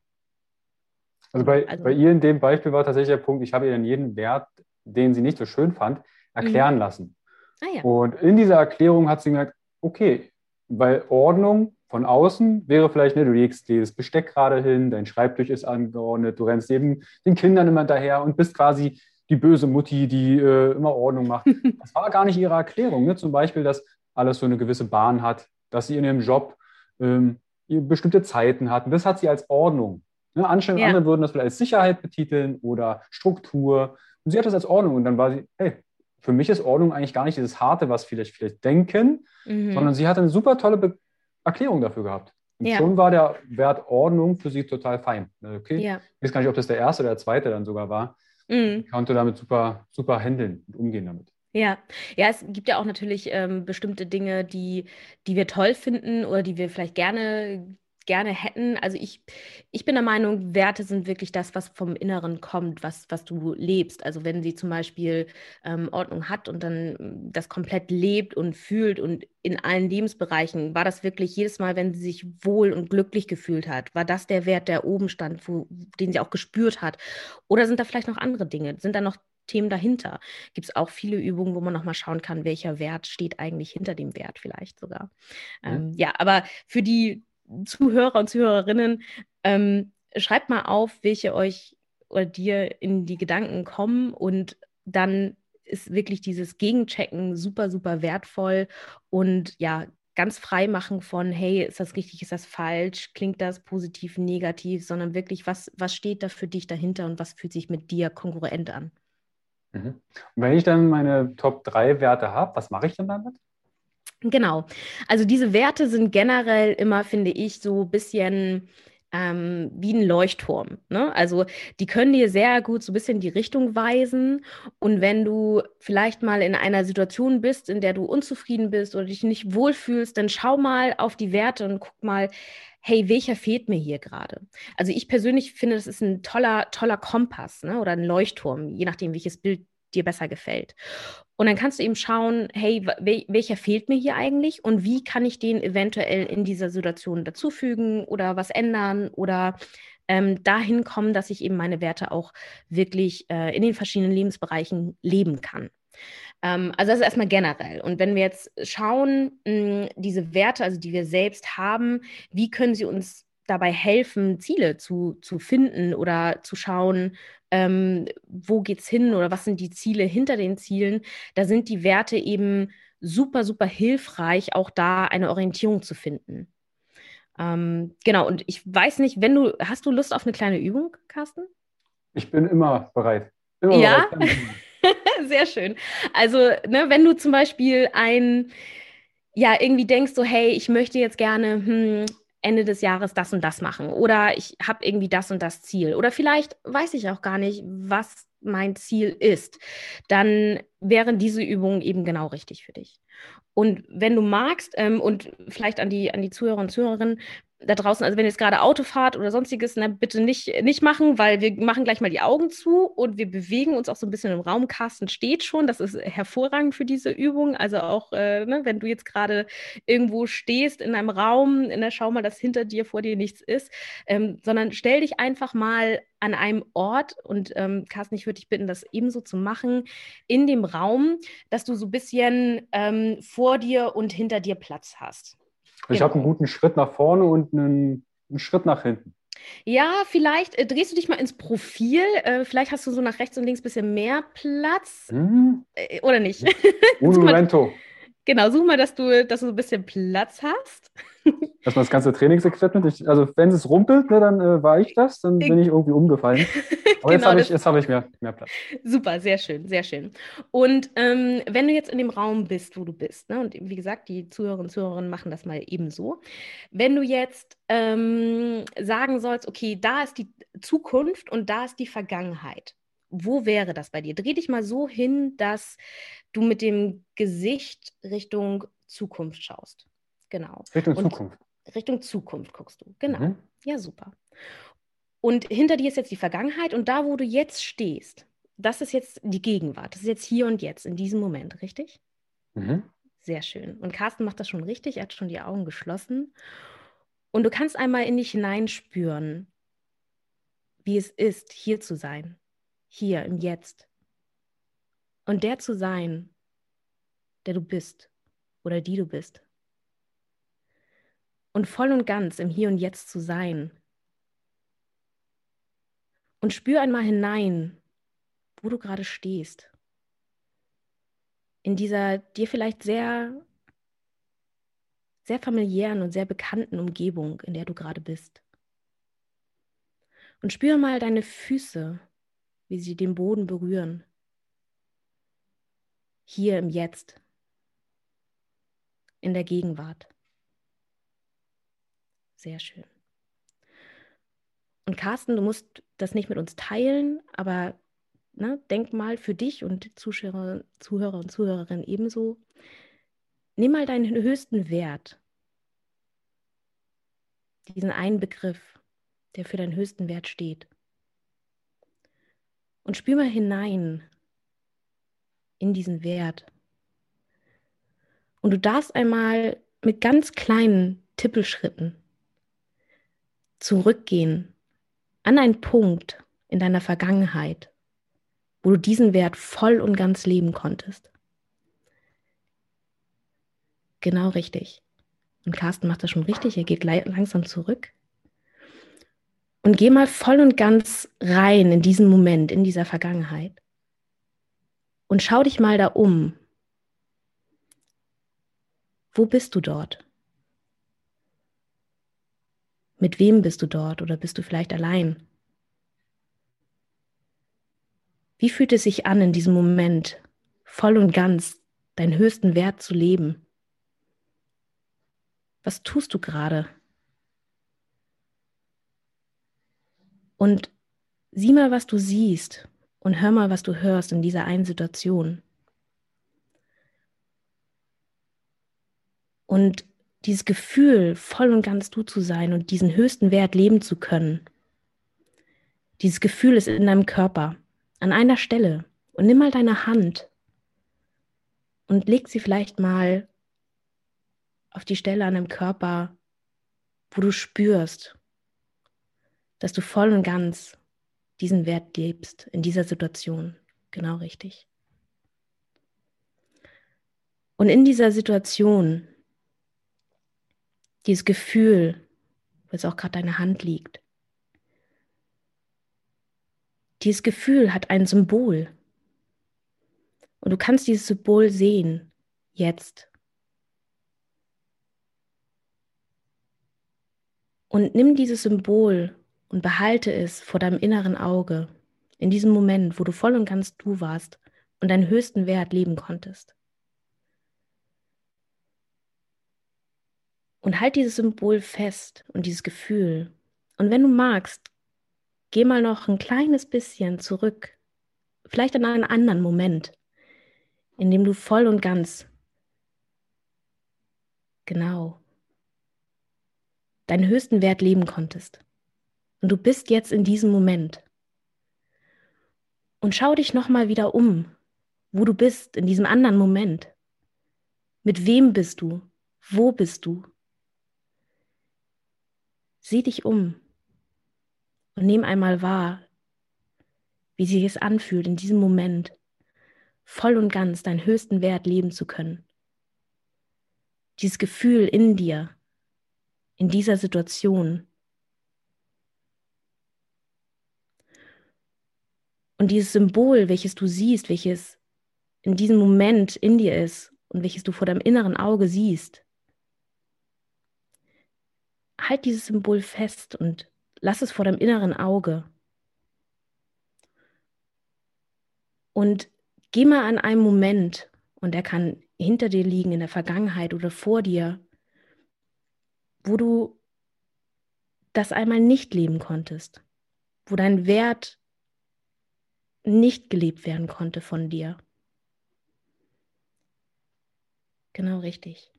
Also bei, also bei ihr in dem Beispiel war tatsächlich der Punkt, ich habe ihr dann jeden Wert, den sie nicht so schön fand, erklären mhm. lassen. Ah, ja. Und in dieser Erklärung hat sie gesagt, okay, weil Ordnung von außen wäre vielleicht, ne, du legst das Besteck gerade hin, dein Schreibtisch ist angeordnet, du rennst neben den Kindern immer daher und bist quasi die böse Mutti, die äh, immer Ordnung macht. Das war gar nicht ihre Erklärung. Ne? Zum Beispiel, dass alles so eine gewisse Bahn hat, dass sie in ihrem Job ähm, bestimmte Zeiten hatten. Das hat sie als Ordnung. Ne? Anstelle ja. andere würden das vielleicht als Sicherheit betiteln oder Struktur. Und sie hat das als Ordnung. Und dann war sie, hey, für mich ist Ordnung eigentlich gar nicht dieses Harte, was vielleicht vielleicht denken, mhm. sondern sie hat eine super tolle Be Erklärung dafür gehabt. Und ja. schon war der Wert Ordnung für sie total fein. Okay, ja. ich weiß gar nicht, ob das der erste oder der zweite dann sogar war. Mhm. Ich konnte damit super, super handeln und umgehen damit. Ja, ja, es gibt ja auch natürlich ähm, bestimmte Dinge, die, die wir toll finden oder die wir vielleicht gerne gerne hätten. Also ich, ich bin der Meinung, Werte sind wirklich das, was vom Inneren kommt, was, was du lebst. Also wenn sie zum Beispiel ähm, Ordnung hat und dann mm, das komplett lebt und fühlt und in allen Lebensbereichen, war das wirklich jedes Mal, wenn sie sich wohl und glücklich gefühlt hat, war das der Wert, der oben stand, wo, den sie auch gespürt hat? Oder sind da vielleicht noch andere Dinge? Sind da noch Themen dahinter. Gibt es auch viele Übungen, wo man nochmal schauen kann, welcher Wert steht eigentlich hinter dem Wert vielleicht sogar. Mhm. Ähm, ja, aber für die Zuhörer und Zuhörerinnen, ähm, schreibt mal auf, welche euch oder dir in die Gedanken kommen und dann ist wirklich dieses Gegenchecken super, super wertvoll und ja, ganz frei machen von, hey, ist das richtig, ist das falsch, klingt das positiv, negativ, sondern wirklich, was, was steht da für dich dahinter und was fühlt sich mit dir konkurrent an? Mhm. Und wenn ich dann meine Top 3 Werte habe, was mache ich dann damit? Genau. Also diese Werte sind generell immer, finde ich, so ein bisschen ähm, wie ein Leuchtturm. Ne? Also die können dir sehr gut so ein bisschen die Richtung weisen. Und wenn du vielleicht mal in einer Situation bist, in der du unzufrieden bist oder dich nicht wohlfühlst, dann schau mal auf die Werte und guck mal, hey, welcher fehlt mir hier gerade? Also ich persönlich finde, das ist ein toller, toller Kompass ne? oder ein Leuchtturm, je nachdem, welches Bild dir besser gefällt. Und dann kannst du eben schauen, hey, welcher fehlt mir hier eigentlich und wie kann ich den eventuell in dieser Situation dazufügen oder was ändern oder ähm, dahin kommen, dass ich eben meine Werte auch wirklich äh, in den verschiedenen Lebensbereichen leben kann. Ähm, also das ist erstmal generell. Und wenn wir jetzt schauen, mh, diese Werte, also die wir selbst haben, wie können sie uns dabei helfen, Ziele zu, zu finden oder zu schauen, ähm, wo geht's hin oder was sind die Ziele hinter den Zielen, da sind die Werte eben super, super hilfreich, auch da eine Orientierung zu finden. Ähm, genau, und ich weiß nicht, wenn du, hast du Lust auf eine kleine Übung, Carsten? Ich bin immer bereit. Immer ja, bereit. sehr schön. Also, ne, wenn du zum Beispiel ein, ja, irgendwie denkst so, hey, ich möchte jetzt gerne hm, Ende des Jahres das und das machen oder ich habe irgendwie das und das Ziel oder vielleicht weiß ich auch gar nicht, was mein Ziel ist, dann wären diese Übungen eben genau richtig für dich. Und wenn du magst, ähm, und vielleicht an die, an die Zuhörer und Zuhörerinnen, da draußen, also wenn ihr jetzt gerade Auto fahrt oder sonstiges, ne, bitte nicht, nicht machen, weil wir machen gleich mal die Augen zu und wir bewegen uns auch so ein bisschen im Raum. Carsten steht schon, das ist hervorragend für diese Übung. Also auch, äh, ne, wenn du jetzt gerade irgendwo stehst in einem Raum, in der Schau mal, dass hinter dir, vor dir nichts ist, ähm, sondern stell dich einfach mal an einem Ort und ähm, Carsten, ich würde dich bitten, das ebenso zu machen, in dem Raum, dass du so ein bisschen ähm, vor dir und hinter dir Platz hast. Ich genau. habe einen guten Schritt nach vorne und einen, einen Schritt nach hinten. Ja, vielleicht äh, drehst du dich mal ins Profil. Äh, vielleicht hast du so nach rechts und links ein bisschen mehr Platz. Hm. Äh, oder nicht? Un momento. Genau, such mal, dass du, dass du so ein bisschen Platz hast. Dass man das ganze Trainingsequipment, ich, also wenn es rumpelt, ne, dann äh, war ich das, dann bin ich irgendwie umgefallen. Aber genau, jetzt habe ich, hab ich mehr, mehr Platz. Super, sehr schön, sehr schön. Und ähm, wenn du jetzt in dem Raum bist, wo du bist, ne, und wie gesagt, die Zuhörerinnen und Zuhörer machen das mal ebenso. Wenn du jetzt ähm, sagen sollst, okay, da ist die Zukunft und da ist die Vergangenheit wo wäre das bei dir? Dreh dich mal so hin, dass du mit dem Gesicht Richtung Zukunft schaust. Genau. Richtung Und Zukunft. Richtung Zukunft guckst du. Genau. Mhm. Ja, super. Und hinter dir ist jetzt die Vergangenheit und da, wo du jetzt stehst, das ist jetzt die Gegenwart. Das ist jetzt hier und jetzt, in diesem Moment, richtig? Mhm. Sehr schön. Und Carsten macht das schon richtig. Er hat schon die Augen geschlossen. Und du kannst einmal in dich hineinspüren, wie es ist, hier zu sein hier im Jetzt. Und der zu sein, der du bist oder die du bist. Und voll und ganz im Hier und Jetzt zu sein. Und spür einmal hinein, wo du gerade stehst. In dieser dir vielleicht sehr, sehr familiären und sehr bekannten Umgebung, in der du gerade bist. Und spür mal deine Füße, wie sie den Boden berühren. Hier im Jetzt, in der Gegenwart. Sehr schön. Und Carsten, du musst das nicht mit uns teilen, aber ne, denk mal für dich und Zuschauer, Zuhörer und Zuhörerinnen ebenso. Nimm mal deinen höchsten Wert, diesen einen Begriff, der für deinen höchsten Wert steht. Und spür mal hinein in diesen Wert. Und du darfst einmal mit ganz kleinen Tippelschritten zurückgehen an einen Punkt in deiner Vergangenheit, wo du diesen Wert voll und ganz leben konntest. Genau richtig. Und Carsten macht das schon richtig. Er geht langsam zurück und geh mal voll und ganz rein in diesen Moment, in dieser Vergangenheit. Und schau dich mal da um. Wo bist du dort? Mit wem bist du dort oder bist du vielleicht allein? Wie fühlt es sich an, in diesem Moment voll und ganz deinen höchsten Wert zu leben? Was tust du gerade? Und sieh mal, was du siehst und hör mal, was du hörst in dieser einen Situation. Und dieses Gefühl, voll und ganz du zu sein und diesen höchsten Wert leben zu können, dieses Gefühl ist in deinem Körper, an einer Stelle. Und nimm mal deine Hand und leg sie vielleicht mal auf die Stelle an deinem Körper, wo du spürst, dass du voll und ganz diesen Wert lebst in dieser Situation. Genau richtig. Und in dieser Situation, dieses Gefühl, wo jetzt auch gerade deine Hand liegt, dieses Gefühl hat ein Symbol. Und du kannst dieses Symbol sehen, jetzt. Und nimm dieses Symbol und behalte es vor deinem inneren Auge, in diesem Moment, wo du voll und ganz du warst und deinen höchsten Wert leben konntest. Und halt dieses Symbol fest und dieses Gefühl. Und wenn du magst, geh mal noch ein kleines bisschen zurück, vielleicht an einen anderen Moment, in dem du voll und ganz, genau, deinen höchsten Wert leben konntest. Und du bist jetzt in diesem Moment. Und schau dich nochmal wieder um, wo du bist in diesem anderen Moment. Mit wem bist du? Wo bist du? Sieh dich um und nimm einmal wahr, wie sich es anfühlt, in diesem Moment voll und ganz deinen höchsten Wert leben zu können. Dieses Gefühl in dir, in dieser Situation. Und dieses Symbol, welches du siehst, welches in diesem Moment in dir ist und welches du vor deinem inneren Auge siehst, halt dieses Symbol fest und lass es vor deinem inneren Auge. Und geh mal an einen Moment, und der kann hinter dir liegen, in der Vergangenheit oder vor dir, wo du das einmal nicht leben konntest, wo dein Wert nicht gelebt werden konnte von dir. Genau richtig.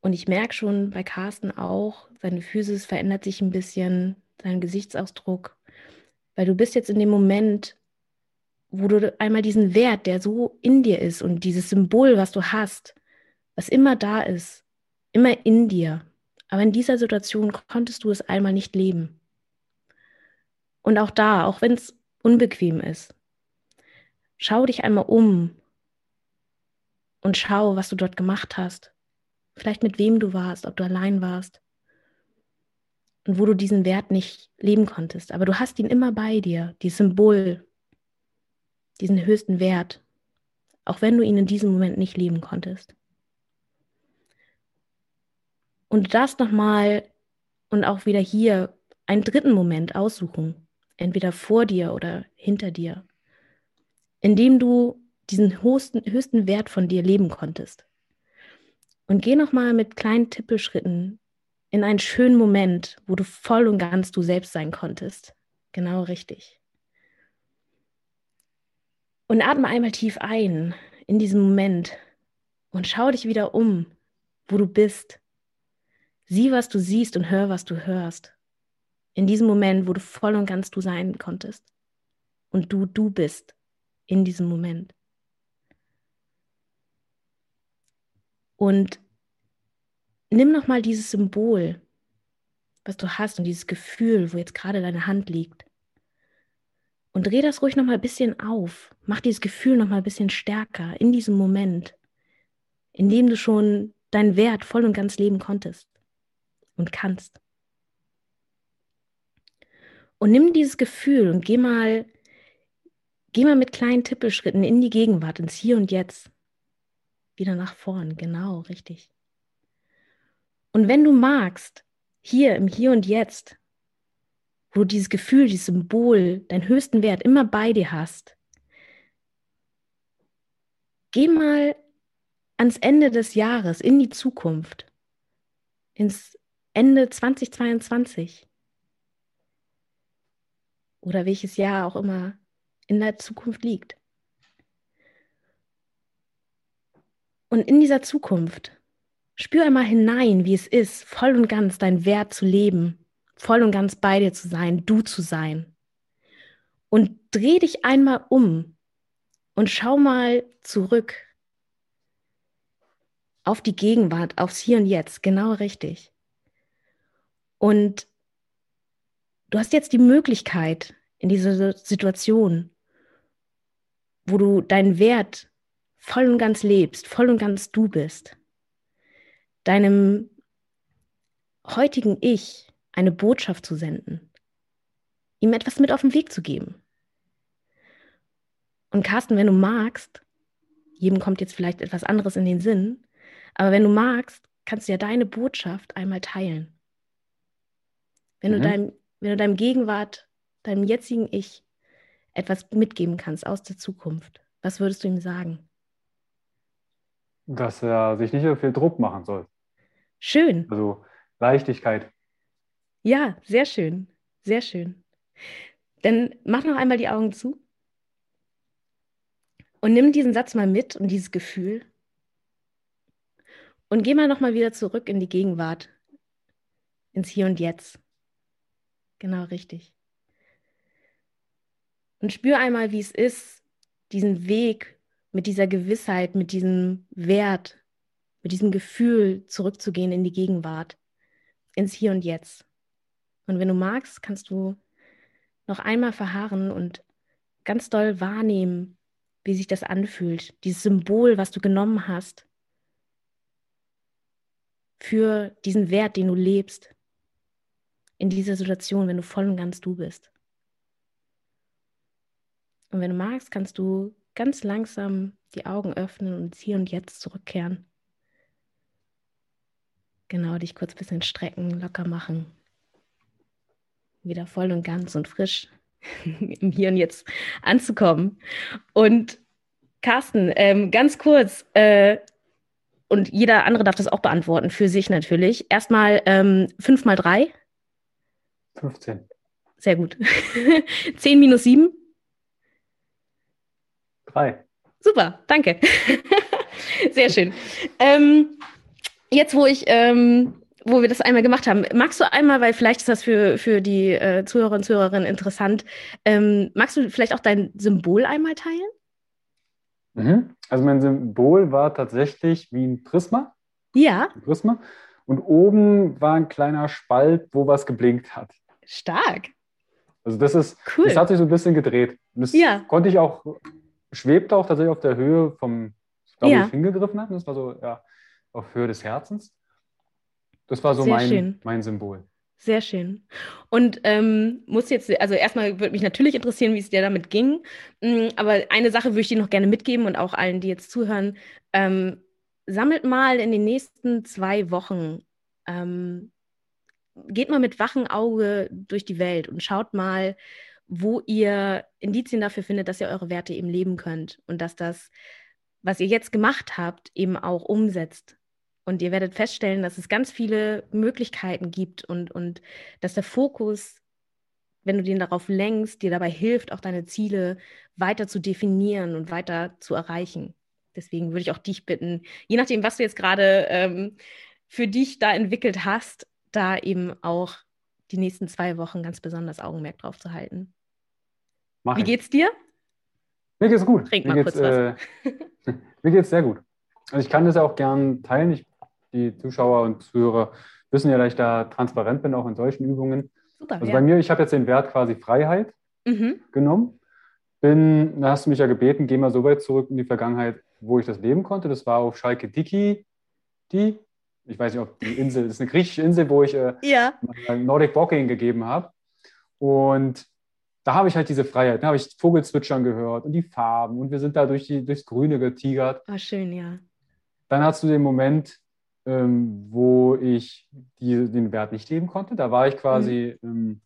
Und ich merke schon bei Carsten auch, seine Physis verändert sich ein bisschen, sein Gesichtsausdruck, weil du bist jetzt in dem Moment, wo du einmal diesen Wert, der so in dir ist und dieses Symbol, was du hast, was immer da ist, immer in dir. Aber in dieser Situation konntest du es einmal nicht leben. Und auch da, auch wenn es unbequem ist, schau dich einmal um und schau, was du dort gemacht hast vielleicht mit wem du warst, ob du allein warst und wo du diesen Wert nicht leben konntest. Aber du hast ihn immer bei dir, dieses Symbol, diesen höchsten Wert, auch wenn du ihn in diesem Moment nicht leben konntest. Und darfst nochmal und auch wieder hier einen dritten Moment aussuchen, entweder vor dir oder hinter dir, in dem du diesen höchsten, höchsten Wert von dir leben konntest. Und geh nochmal mit kleinen Tippelschritten in einen schönen Moment, wo du voll und ganz du selbst sein konntest. Genau richtig. Und atme einmal tief ein in diesem Moment und schau dich wieder um, wo du bist. Sieh, was du siehst und hör, was du hörst. In diesem Moment, wo du voll und ganz du sein konntest. Und du du bist in diesem Moment. Und nimm noch mal dieses Symbol, was du hast und dieses Gefühl, wo jetzt gerade deine Hand liegt. Und dreh das ruhig noch mal ein bisschen auf. Mach dieses Gefühl noch mal ein bisschen stärker in diesem Moment, in dem du schon deinen Wert voll und ganz leben konntest und kannst. Und nimm dieses Gefühl und geh mal, geh mal mit kleinen Tippelschritten in die Gegenwart, ins Hier und Jetzt. Wieder nach vorn, genau, richtig. Und wenn du magst, hier im Hier und Jetzt, wo du dieses Gefühl, dieses Symbol, deinen höchsten Wert immer bei dir hast, geh mal ans Ende des Jahres, in die Zukunft, ins Ende 2022 oder welches Jahr auch immer in der Zukunft liegt. Und in dieser Zukunft spür einmal hinein, wie es ist, voll und ganz deinen Wert zu leben, voll und ganz bei dir zu sein, du zu sein. Und dreh dich einmal um und schau mal zurück auf die Gegenwart, aufs Hier und Jetzt, genau richtig. Und du hast jetzt die Möglichkeit in dieser Situation, wo du deinen Wert voll und ganz lebst, voll und ganz du bist, deinem heutigen Ich eine Botschaft zu senden, ihm etwas mit auf den Weg zu geben. Und Carsten, wenn du magst, jedem kommt jetzt vielleicht etwas anderes in den Sinn, aber wenn du magst, kannst du ja deine Botschaft einmal teilen. Wenn, mhm. du deinem, wenn du deinem Gegenwart, deinem jetzigen Ich etwas mitgeben kannst aus der Zukunft, was würdest du ihm sagen? Dass er sich nicht so viel Druck machen soll. Schön. Also Leichtigkeit. Ja, sehr schön. Sehr schön. Dann mach noch einmal die Augen zu und nimm diesen Satz mal mit und dieses Gefühl und geh mal nochmal wieder zurück in die Gegenwart, ins Hier und Jetzt. Genau richtig. Und spür einmal, wie es ist, diesen Weg mit dieser Gewissheit, mit diesem Wert, mit diesem Gefühl zurückzugehen in die Gegenwart, ins Hier und Jetzt. Und wenn du magst, kannst du noch einmal verharren und ganz doll wahrnehmen, wie sich das anfühlt, dieses Symbol, was du genommen hast, für diesen Wert, den du lebst, in dieser Situation, wenn du voll und ganz du bist. Und wenn du magst, kannst du ganz langsam die Augen öffnen und hier und jetzt zurückkehren. Genau, dich kurz ein bisschen strecken, locker machen. Wieder voll und ganz und frisch im Hier und Jetzt anzukommen. Und Carsten, ähm, ganz kurz, äh, und jeder andere darf das auch beantworten, für sich natürlich. Erstmal ähm, 5 mal 3. 15. Sehr gut. 10 minus 7. 3. Super, danke. Sehr schön. Ähm, jetzt, wo ich, ähm, wo wir das einmal gemacht haben, magst du einmal, weil vielleicht ist das für, für die äh, Zuhörer und Zuhörerinnen interessant, ähm, magst du vielleicht auch dein Symbol einmal teilen? Mhm. Also mein Symbol war tatsächlich wie ein Prisma. Ja. Ein Prisma. Und oben war ein kleiner Spalt, wo was geblinkt hat. Stark. Also das ist, cool. das hat sich so ein bisschen gedreht. Das ja. konnte ich auch, schwebte auch tatsächlich auf der Höhe vom, ich glaube, ja. ich hingegriffen habe. Das war so, ja, auf Höhe des Herzens. Das war so mein, mein Symbol. Sehr schön. Und ähm, muss jetzt, also erstmal würde mich natürlich interessieren, wie es dir damit ging. Mm, aber eine Sache würde ich dir noch gerne mitgeben und auch allen, die jetzt zuhören. Ähm, sammelt mal in den nächsten zwei Wochen, ähm, geht mal mit wachem Auge durch die Welt und schaut mal, wo ihr Indizien dafür findet, dass ihr eure Werte eben leben könnt und dass das, was ihr jetzt gemacht habt, eben auch umsetzt und ihr werdet feststellen, dass es ganz viele Möglichkeiten gibt und, und dass der Fokus, wenn du den darauf lenkst, dir dabei hilft, auch deine Ziele weiter zu definieren und weiter zu erreichen. Deswegen würde ich auch dich bitten, je nachdem, was du jetzt gerade ähm, für dich da entwickelt hast, da eben auch die nächsten zwei Wochen ganz besonders Augenmerk drauf zu halten. Mach Wie ich. geht's dir? Mir geht's gut. Trink mir mal geht's, kurz was. Äh, mir geht's sehr gut. Also ich kann das ja auch gern teilen. Ich die Zuschauer und Zuhörer wissen ja, dass ich da transparent bin, auch in solchen Übungen. Super, also ja. bei mir, ich habe jetzt den Wert quasi Freiheit mhm. genommen. Bin, da hast du mich ja gebeten, geh mal so weit zurück in die Vergangenheit, wo ich das leben konnte. Das war auf Schalke Diki, die, ich weiß nicht, ob die Insel, das ist eine griechische Insel, wo ich äh, ja. Nordic Walking gegeben habe. Und da habe ich halt diese Freiheit. Da habe ich Vogelzwitschern gehört und die Farben und wir sind da durch die, durchs Grüne getigert. Ah, schön, ja. Dann hast du den Moment, ähm, wo ich die, den Wert nicht leben konnte. Da war ich quasi mhm. ähm,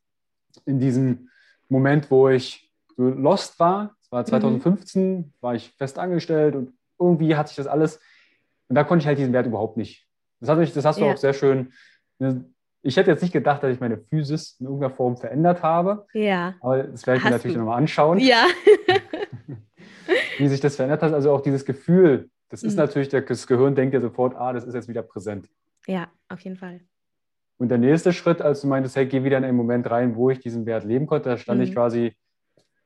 in diesem Moment, wo ich so lost war. Es war 2015, mhm. war ich fest angestellt und irgendwie hat sich das alles, und da konnte ich halt diesen Wert überhaupt nicht. Das, hat mich, das hast du ja. auch sehr schön. Ne, ich hätte jetzt nicht gedacht, dass ich meine Physis in irgendeiner Form verändert habe. Ja. Aber das werde ich hast mir natürlich nochmal anschauen. Ja. wie sich das verändert hat. Also auch dieses Gefühl, das ist mhm. natürlich, das Gehirn denkt ja sofort, ah, das ist jetzt wieder präsent. Ja, auf jeden Fall. Und der nächste Schritt, als du meintest, hey, geh wieder in einen Moment rein, wo ich diesen Wert leben konnte, da stand mhm. ich quasi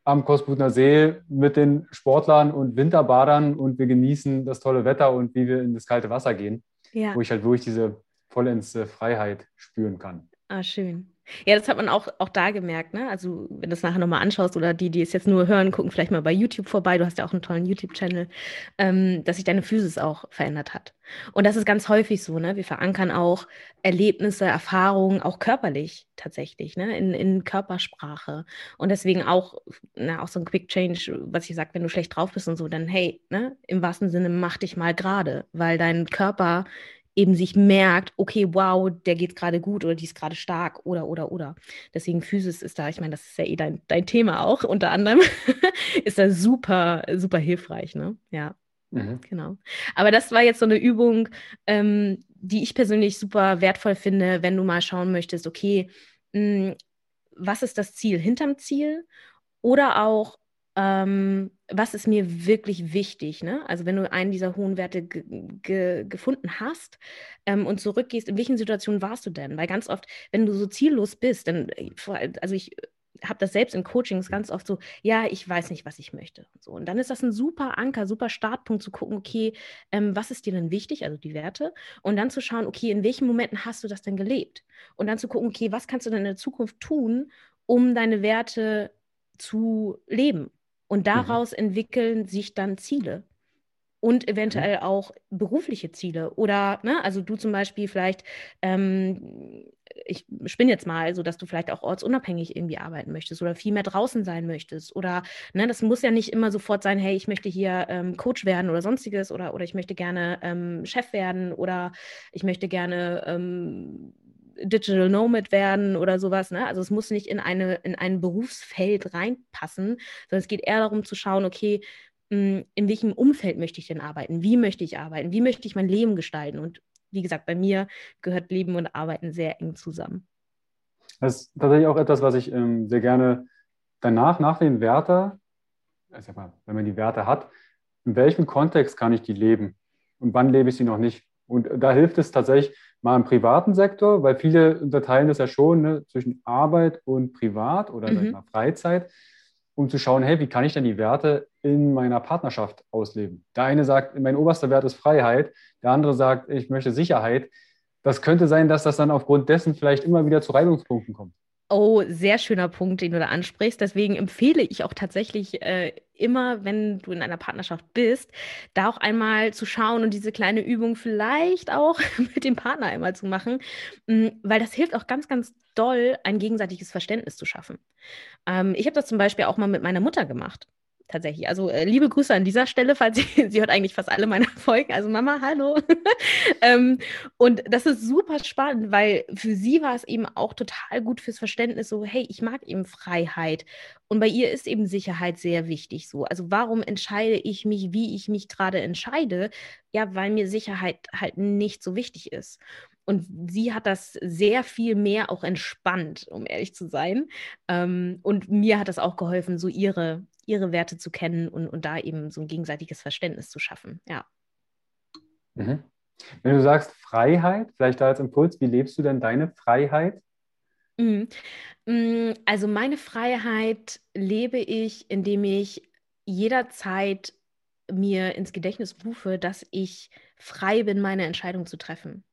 am Kosbutner See mit den Sportlern und Winterbadern und wir genießen das tolle Wetter und wie wir in das kalte Wasser gehen, ja. wo ich halt wirklich diese vollends Freiheit spüren kann. Ah, schön. Ja, das hat man auch, auch da gemerkt, ne? Also, wenn du es nachher nochmal anschaust oder die, die es jetzt nur hören, gucken vielleicht mal bei YouTube vorbei. Du hast ja auch einen tollen YouTube-Channel, ähm, dass sich deine Physis auch verändert hat. Und das ist ganz häufig so, ne? Wir verankern auch Erlebnisse, Erfahrungen, auch körperlich tatsächlich, ne? In, in Körpersprache. Und deswegen auch, na, auch so ein Quick Change, was ich sage, wenn du schlecht drauf bist und so, dann hey, ne? Im wahrsten Sinne, mach dich mal gerade, weil dein Körper eben sich merkt, okay, wow, der geht gerade gut oder die ist gerade stark oder, oder, oder. Deswegen Physis ist da, ich meine, das ist ja eh dein, dein Thema auch, unter anderem, ist da super, super hilfreich, ne? Ja. Mhm. Genau. Aber das war jetzt so eine Übung, ähm, die ich persönlich super wertvoll finde, wenn du mal schauen möchtest, okay, mh, hm, was ist das Ziel hinterm Ziel? Oder auch, ähm, was ist mir wirklich wichtig? Ne? Also wenn du einen dieser hohen Werte gefunden hast ähm, und zurückgehst, in welchen Situationen warst du denn? Weil ganz oft, wenn du so ziellos bist, dann, äh, also ich habe das selbst in Coachings ganz oft so, ja, ich weiß nicht, was ich möchte. Und, so. und dann ist das ein super Anker, super Startpunkt zu gucken, okay, ähm, was ist dir denn wichtig, also die Werte, und dann zu schauen, okay, in welchen Momenten hast du das denn gelebt? Und dann zu gucken, okay, was kannst du denn in der Zukunft tun, um deine Werte zu leben? Und mhm. daraus mhm. entwickeln sich dann Ziele und mhm. eventuell auch berufliche Ziele. Oder, ne, also du zum Beispiel vielleicht, ähm, ich spinne jetzt mal, so dass du vielleicht auch ortsunabhängig irgendwie arbeiten möchtest oder viel mehr draußen sein möchtest. Oder, ne, das muss ja nicht immer sofort sein, hey, ich möchte hier ähm, Coach werden oder sonstiges oder, oder ich möchte gerne ähm, Chef werden oder ich möchte gerne ähm, Digital Nomad werden oder sowas. Ne? Also es muss nicht in, eine, in ein Berufsfeld reinpassen, sondern es geht eher darum zu schauen, okay, hm, in welchem Umfeld möchte ich denn arbeiten? Wie möchte ich arbeiten? Wie möchte ich mein Leben gestalten? Und wie gesagt, bei mir gehört Leben und Arbeiten sehr eng zusammen. Das ist tatsächlich auch etwas, was ich ähm, sehr gerne danach, nach den Werte, ich wenn man die Werte hat, in welchem Kontext kann ich die leben und wann lebe ich sie noch nicht? Und da hilft es tatsächlich mal im privaten Sektor, weil viele unterteilen das ja schon ne, zwischen Arbeit und Privat oder mhm. mal, Freizeit um zu schauen, hey, wie kann ich denn die Werte in meiner Partnerschaft ausleben? Der eine sagt, mein oberster Wert ist Freiheit, der andere sagt, ich möchte Sicherheit. Das könnte sein, dass das dann aufgrund dessen vielleicht immer wieder zu Reibungspunkten kommt. Oh, sehr schöner Punkt, den du da ansprichst. Deswegen empfehle ich auch tatsächlich äh, immer, wenn du in einer Partnerschaft bist, da auch einmal zu schauen und diese kleine Übung vielleicht auch mit dem Partner einmal zu machen, mm, weil das hilft auch ganz, ganz doll, ein gegenseitiges Verständnis zu schaffen. Ähm, ich habe das zum Beispiel auch mal mit meiner Mutter gemacht tatsächlich. Also äh, liebe Grüße an dieser Stelle, falls sie, sie hört eigentlich fast alle meine Folgen. Also Mama, hallo. ähm, und das ist super spannend, weil für sie war es eben auch total gut fürs Verständnis, so, hey, ich mag eben Freiheit. Und bei ihr ist eben Sicherheit sehr wichtig so. Also warum entscheide ich mich, wie ich mich gerade entscheide? Ja, weil mir Sicherheit halt nicht so wichtig ist. Und sie hat das sehr viel mehr auch entspannt, um ehrlich zu sein. Ähm, und mir hat das auch geholfen, so ihre, ihre Werte zu kennen und, und da eben so ein gegenseitiges Verständnis zu schaffen. Ja. Mhm. Wenn du sagst Freiheit, vielleicht da als Impuls, wie lebst du denn deine Freiheit? Mhm. Mm, also meine Freiheit lebe ich, indem ich jederzeit mir ins Gedächtnis rufe, dass ich frei bin, meine Entscheidung zu treffen.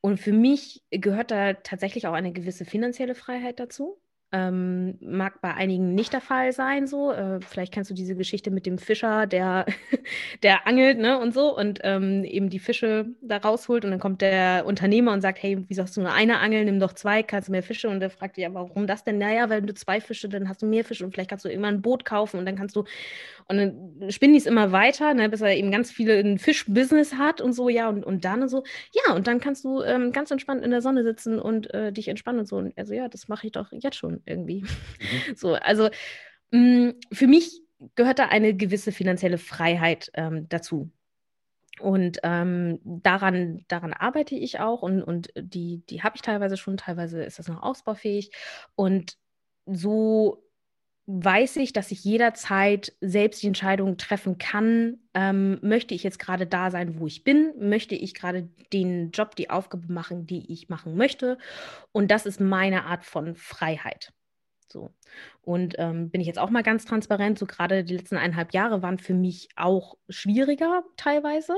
Und für mich gehört da tatsächlich auch eine gewisse finanzielle Freiheit dazu. Ähm, mag bei einigen nicht der Fall sein, so. Äh, vielleicht kennst du diese Geschichte mit dem Fischer, der, der angelt, ne, und so, und ähm, eben die Fische da rausholt. Und dann kommt der Unternehmer und sagt: Hey, wie sagst du nur eine Angel, nimm doch zwei, kannst du mehr Fische? Und der fragt ja, warum das denn? Naja, wenn du zwei Fische, dann hast du mehr Fische und vielleicht kannst du irgendwann ein Boot kaufen und dann kannst du. Und dann spinnen die es immer weiter, ne, bis er eben ganz viele ein Fischbusiness hat und so, ja, und, und dann und so. Ja, und dann kannst du ähm, ganz entspannt in der Sonne sitzen und äh, dich entspannen und so. Und also, ja, das mache ich doch jetzt schon irgendwie. Mhm. So, also mh, mm, für mich gehört da eine gewisse finanzielle Freiheit ähm, dazu. Und ähm, daran, daran arbeite ich auch und, und die, die habe ich teilweise schon, teilweise ist das noch ausbaufähig. Und so weiß ich, dass ich jederzeit selbst die Entscheidung treffen kann, ähm, möchte ich jetzt gerade da sein, wo ich bin, möchte ich gerade den Job, die Aufgabe machen, die ich machen möchte. Und das ist meine Art von Freiheit. So. Und ähm, bin ich jetzt auch mal ganz transparent, so gerade die letzten eineinhalb Jahre waren für mich auch schwieriger teilweise,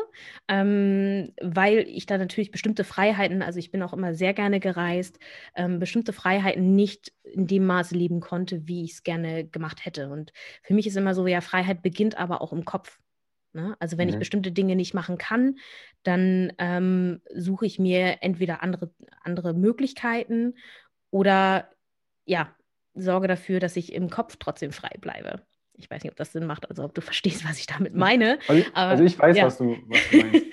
ähm, weil ich da natürlich bestimmte Freiheiten, also ich bin auch immer sehr gerne gereist, ähm, bestimmte Freiheiten nicht in dem Maße leben konnte, wie ich es gerne gemacht hätte. Und für mich ist immer so, ja, Freiheit beginnt aber auch im Kopf. Ne? Also wenn mhm. ich bestimmte Dinge nicht machen kann, dann ähm, suche ich mir entweder andere, andere Möglichkeiten oder ja, sorge dafür, dass ich im Kopf trotzdem frei bleibe. Ich weiß nicht, ob das Sinn macht, also ob du verstehst, was ich damit meine. Also, aber, also ich weiß, ja. was, du, was du meinst.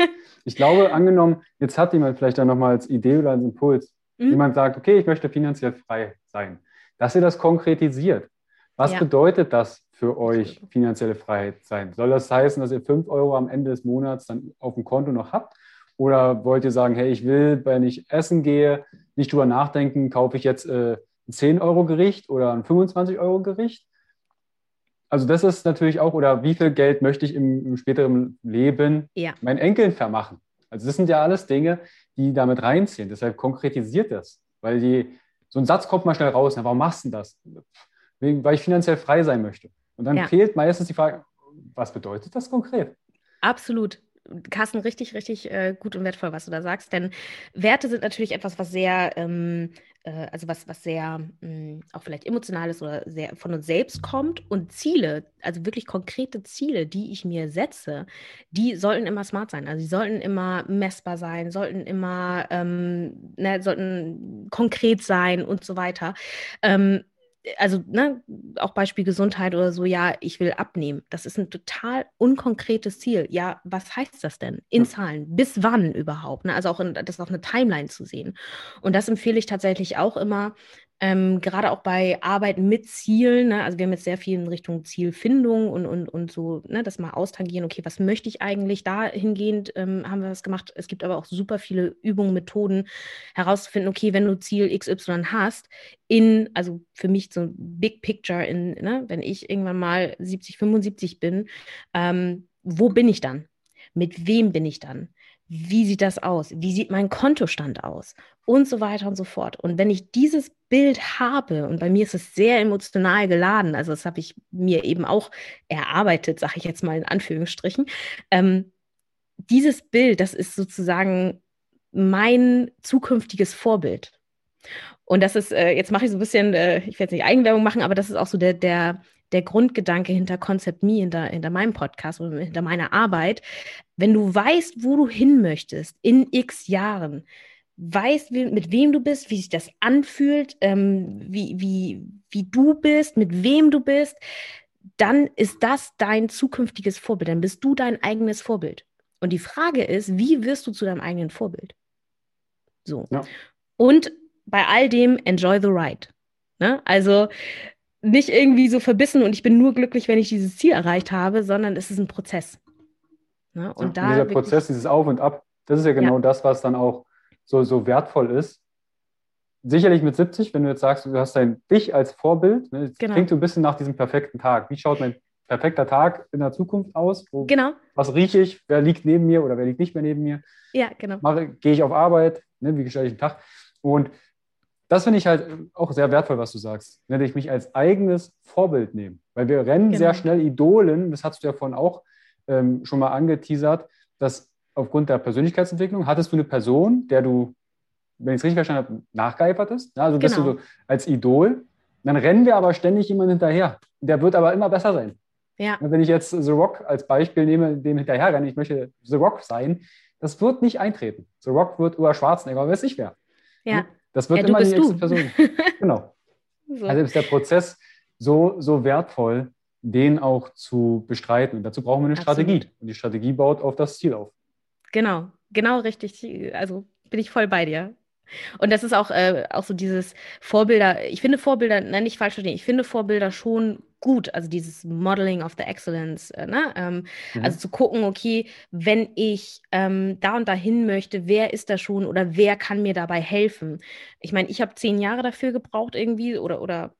Ich glaube, angenommen, jetzt hat jemand vielleicht dann nochmal als Idee oder als Impuls, mhm. jemand sagt, okay, ich möchte finanziell frei sein, dass ihr das konkretisiert. Was ja. bedeutet das für euch, finanzielle Freiheit sein? Soll das heißen, dass ihr 5 Euro am Ende des Monats dann auf dem Konto noch habt? Oder wollt ihr sagen, hey, ich will, wenn ich essen gehe, nicht drüber nachdenken, kaufe ich jetzt äh, ein 10-Euro-Gericht oder ein 25-Euro-Gericht? Also das ist natürlich auch, oder wie viel Geld möchte ich im, im späteren Leben ja. meinen Enkeln vermachen? Also das sind ja alles Dinge, die damit reinziehen. Deshalb konkretisiert das. Weil die, so ein Satz kommt mal schnell raus. Na, warum machst du das? Weil ich finanziell frei sein möchte. Und dann ja. fehlt meistens die Frage, was bedeutet das konkret? Absolut. Carsten, richtig, richtig äh, gut und wertvoll, was du da sagst. Denn Werte sind natürlich etwas, was sehr, ähm, äh, also was, was sehr mh, hm, auch vielleicht emotional ist oder sehr von uns selbst kommt. Und Ziele, also wirklich konkrete Ziele, die ich mir setze, die sollten immer smart sein. Also sie sollten immer messbar sein, sollten immer, ähm, ne, sollten konkret sein und so weiter. Ähm, also ne, auch Beispiel Gesundheit oder so, ja, ich will abnehmen. Das ist ein total unkonkretes Ziel. Ja, was heißt das denn in Zahlen? Bis wann überhaupt? Ne? Also auch in, das auf eine Timeline zu sehen. Und das empfehle ich tatsächlich auch immer, ähm, gerade auch bei Arbeit mit Zielen, ne, also wir haben jetzt sehr viel in Richtung Zielfindung und, und, und so, ne, das mal austangieren, okay, was möchte ich eigentlich? Dahingehend ähm, haben wir was gemacht. Es gibt aber auch super viele Übungen, Methoden, herauszufinden, okay, wenn du Ziel XY hast, in, also für mich so ein Big Picture, in, ne, wenn ich irgendwann mal 70, 75 bin, ähm, wo bin ich dann? Mit wem bin ich dann? Wie sieht das aus? Wie sieht mein Kontostand aus? Und so weiter und so fort. Und wenn ich dieses Bild habe, und bei mir ist es sehr emotional geladen, also das habe ich mir eben auch erarbeitet, sage ich jetzt mal in Anführungsstrichen, ähm, dieses Bild, das ist sozusagen mein zukünftiges Vorbild. Und das ist, äh, jetzt mache ich so ein bisschen, äh, ich werde jetzt nicht Eigenwerbung machen, aber das ist auch so der, der, der Grundgedanke hinter Concept Me, hinter, hinter meinem Podcast oder hinter meiner Arbeit. Wenn du weißt, wo du hin möchtest in x Jahren, weißt, mit wem du bist, wie sich das anfühlt, ähm, wie, wie, wie du bist, mit wem du bist, dann ist das dein zukünftiges Vorbild. Dann bist du dein eigenes Vorbild. Und die Frage ist, wie wirst du zu deinem eigenen Vorbild? So. Ja. Und bei all dem, enjoy the ride. Ne? Also nicht irgendwie so verbissen und ich bin nur glücklich, wenn ich dieses Ziel erreicht habe, sondern es ist ein Prozess. Ne? Und ja, da dieser Prozess, dieses Auf und Ab, das ist ja genau ja. das, was dann auch so, so wertvoll ist. Sicherlich mit 70, wenn du jetzt sagst, du hast dein dich als Vorbild, ne, genau. klingt so ein bisschen nach diesem perfekten Tag. Wie schaut mein perfekter Tag in der Zukunft aus? Wo, genau. Was rieche ich? Wer liegt neben mir oder wer liegt nicht mehr neben mir? Ja, genau. gehe ich auf Arbeit? Ne, wie gestalte ich den Tag? Und das finde ich halt auch sehr wertvoll, was du sagst. Ne, dass ich mich als eigenes Vorbild nehme. Weil wir rennen genau. sehr schnell Idolen, das hast du ja vorhin auch ähm, schon mal angeteasert, dass aufgrund der Persönlichkeitsentwicklung hattest du eine Person, der du, wenn ich es richtig verstanden habe, nachgeeifertest. Ja, also bist genau. du so als Idol. Dann rennen wir aber ständig jemand hinterher. Der wird aber immer besser sein. Ja. Wenn ich jetzt The Rock als Beispiel nehme, dem hinterher renne, ich möchte The Rock sein, das wird nicht eintreten. The Rock wird über Schwarzenegger, weiß ich wer. Ja. Das wird ja, immer die nächste du. Person. genau. So. Also ist der Prozess so, so wertvoll, den auch zu bestreiten. Und dazu brauchen wir eine Absolut. Strategie. Und die Strategie baut auf das Ziel auf. Genau, genau richtig. Also bin ich voll bei dir. Und das ist auch, äh, auch so dieses Vorbilder, ich finde Vorbilder, nein, nicht falsch verstehen, ich finde Vorbilder schon gut, also dieses Modeling of the Excellence, äh, ne? Ähm, mhm. also zu gucken, okay, wenn ich ähm, da und dahin möchte, wer ist da schon oder wer kann mir dabei helfen? Ich meine, ich habe zehn Jahre dafür gebraucht irgendwie oder, oder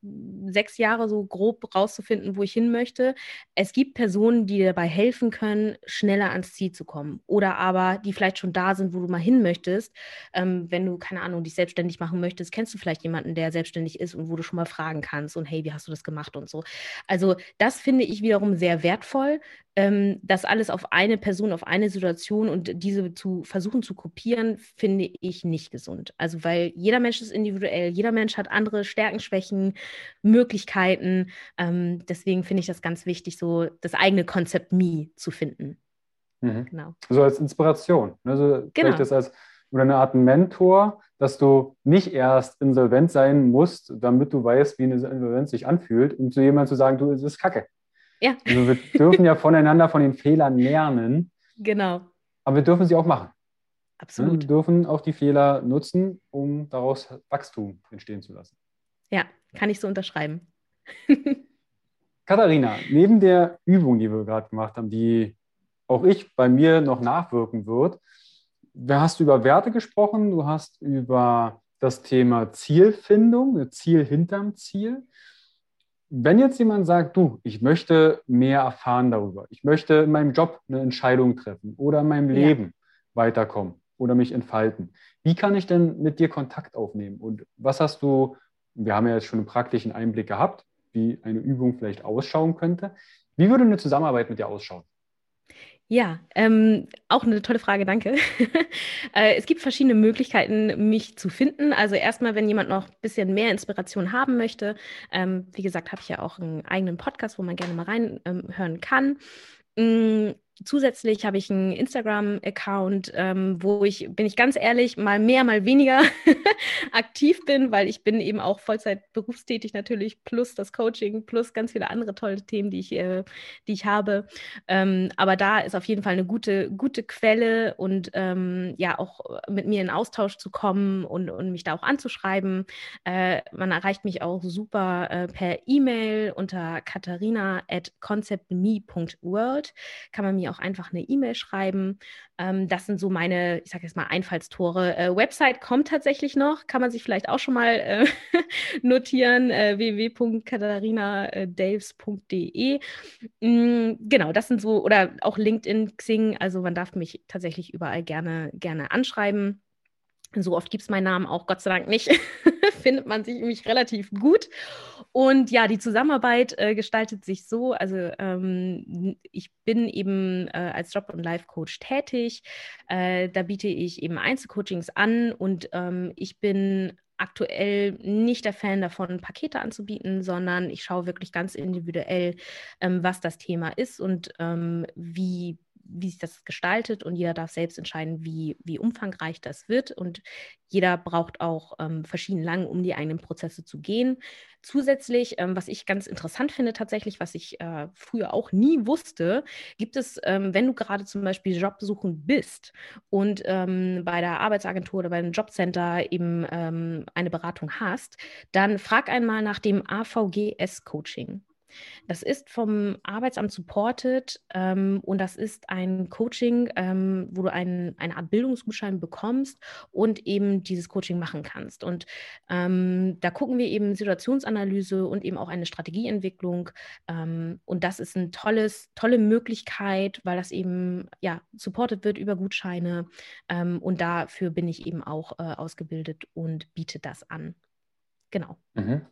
sechs Jahre so grob rauszufinden, wo ich hin möchte. Es gibt Personen, die dir dabei helfen können, schneller ans Ziel zu kommen oder aber die vielleicht schon da sind, wo du mal hin möchtest. Ähm, wenn du, keine Ahnung, dich selbstständig machen möchtest, kennst du vielleicht jemanden, der selbstständig ist und wo du schon mal fragen kannst und hey, wie hast du das gemacht und so. Also das finde ich wiederum sehr wertvoll, ähm, das alles auf eine Person, auf eine Situation und diese zu versuchen zu kopieren, finde ich nicht gesund. Also weil jeder Mensch ist individuell, jeder Mensch hat andere Stärken, Schwächen, Möglichkeiten. Ähm, deswegen finde ich das ganz wichtig, so das eigene Konzept Me zu finden. Mhm. Genau. So als Inspiration. Also genau. das als oder eine Art Mentor, dass du nicht erst insolvent sein musst, damit du weißt, wie eine Insolvenz sich anfühlt, um zu jemandem zu sagen, du, es ist Kacke. Ja. Also wir dürfen ja voneinander, von den Fehlern lernen. Genau. Aber wir dürfen sie auch machen. absolut. Wir dürfen auch die Fehler nutzen, um daraus Wachstum entstehen zu lassen. Ja, kann ich so unterschreiben. Katharina, neben der Übung, die wir gerade gemacht haben, die auch ich bei mir noch nachwirken wird, hast du über Werte gesprochen, du hast über das Thema Zielfindung, Ziel hinterm Ziel. Wenn jetzt jemand sagt, du, ich möchte mehr erfahren darüber, ich möchte in meinem Job eine Entscheidung treffen oder in meinem Leben ja. weiterkommen oder mich entfalten, wie kann ich denn mit dir Kontakt aufnehmen? Und was hast du, wir haben ja jetzt schon einen praktischen Einblick gehabt, wie eine Übung vielleicht ausschauen könnte. Wie würde eine Zusammenarbeit mit dir ausschauen? Ja, ähm, auch eine tolle Frage, danke. äh, es gibt verschiedene Möglichkeiten, mich zu finden. Also erstmal, wenn jemand noch ein bisschen mehr Inspiration haben möchte, ähm, wie gesagt, habe ich ja auch einen eigenen Podcast, wo man gerne mal reinhören ähm, kann. Zusätzlich habe ich einen Instagram-Account, ähm, wo ich, bin ich ganz ehrlich, mal mehr, mal weniger aktiv bin, weil ich bin eben auch Vollzeit berufstätig natürlich, plus das Coaching, plus ganz viele andere tolle Themen, die ich, äh, die ich habe. Ähm, aber da ist auf jeden Fall eine gute, gute Quelle und ähm, ja, auch mit mir in Austausch zu kommen und, und mich da auch anzuschreiben. Äh, man erreicht mich auch super äh, per E-Mail unter katharina at conceptme.world. Kann man mir auch einfach eine E-Mail schreiben. Ähm, das sind so meine, ich sage jetzt mal, Einfallstore. Äh, Website kommt tatsächlich noch, kann man sich vielleicht auch schon mal äh, notieren, äh, www.katharinadaves.de. Mm, genau, das sind so, oder auch LinkedIn, Xing, also man darf mich tatsächlich überall gerne, gerne anschreiben. So oft gibt es meinen Namen auch Gott sei Dank nicht. Findet man sich nämlich relativ gut. Und ja, die Zusammenarbeit äh, gestaltet sich so. Also ähm, ich bin eben äh, als Job- und Life-Coach tätig. Äh, da biete ich eben Einzelcoachings an und ähm, ich bin aktuell nicht der Fan davon, Pakete anzubieten, sondern ich schaue wirklich ganz individuell, ähm, was das Thema ist und ähm, wie wie sich das gestaltet und jeder darf selbst entscheiden, wie, wie umfangreich das wird und jeder braucht auch ähm, verschieden lang, um die eigenen Prozesse zu gehen. Zusätzlich, ähm, was ich ganz interessant finde tatsächlich, was ich äh, früher auch nie wusste, gibt es, ähm, wenn du gerade zum Beispiel Jobsuchen bist und ähm, bei der Arbeitsagentur oder beim Jobcenter eben ähm, eine Beratung hast, dann frag einmal nach dem AVGS-Coaching. Das ist vom Arbeitsamt supported ähm, und das ist ein Coaching, ähm, wo du ein, eine Art Bildungsgutschein bekommst und eben dieses Coaching machen kannst. Und ähm, da gucken wir eben Situationsanalyse und eben auch eine Strategieentwicklung. Ähm, und das ist eine tolle Möglichkeit, weil das eben ja supported wird über Gutscheine. Ähm, und dafür bin ich eben auch äh, ausgebildet und biete das an. Genau. Mhm.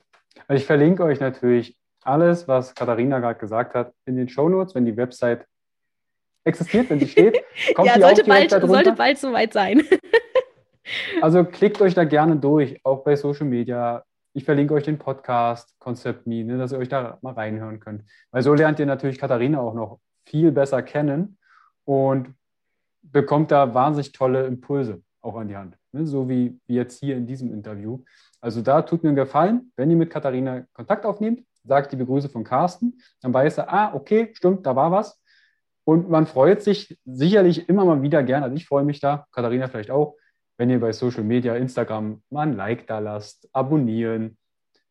Ich verlinke euch natürlich alles, was Katharina gerade gesagt hat, in den Shownotes, wenn die Website existiert, wenn sie steht. Kommt ja, sollte bald, sollte bald soweit sein. also klickt euch da gerne durch, auch bei Social Media. Ich verlinke euch den Podcast Concept Me, ne, dass ihr euch da mal reinhören könnt. Weil so lernt ihr natürlich Katharina auch noch viel besser kennen und bekommt da wahnsinnig tolle Impulse auch an die Hand. Ne, so wie, wie jetzt hier in diesem Interview. Also da tut mir einen Gefallen, wenn ihr mit Katharina Kontakt aufnehmt, sagt die Begrüße von Carsten, dann weiß er, ah, okay, stimmt, da war was. Und man freut sich sicherlich immer mal wieder gern, also ich freue mich da, Katharina vielleicht auch, wenn ihr bei Social Media, Instagram mal ein Like da lasst, abonnieren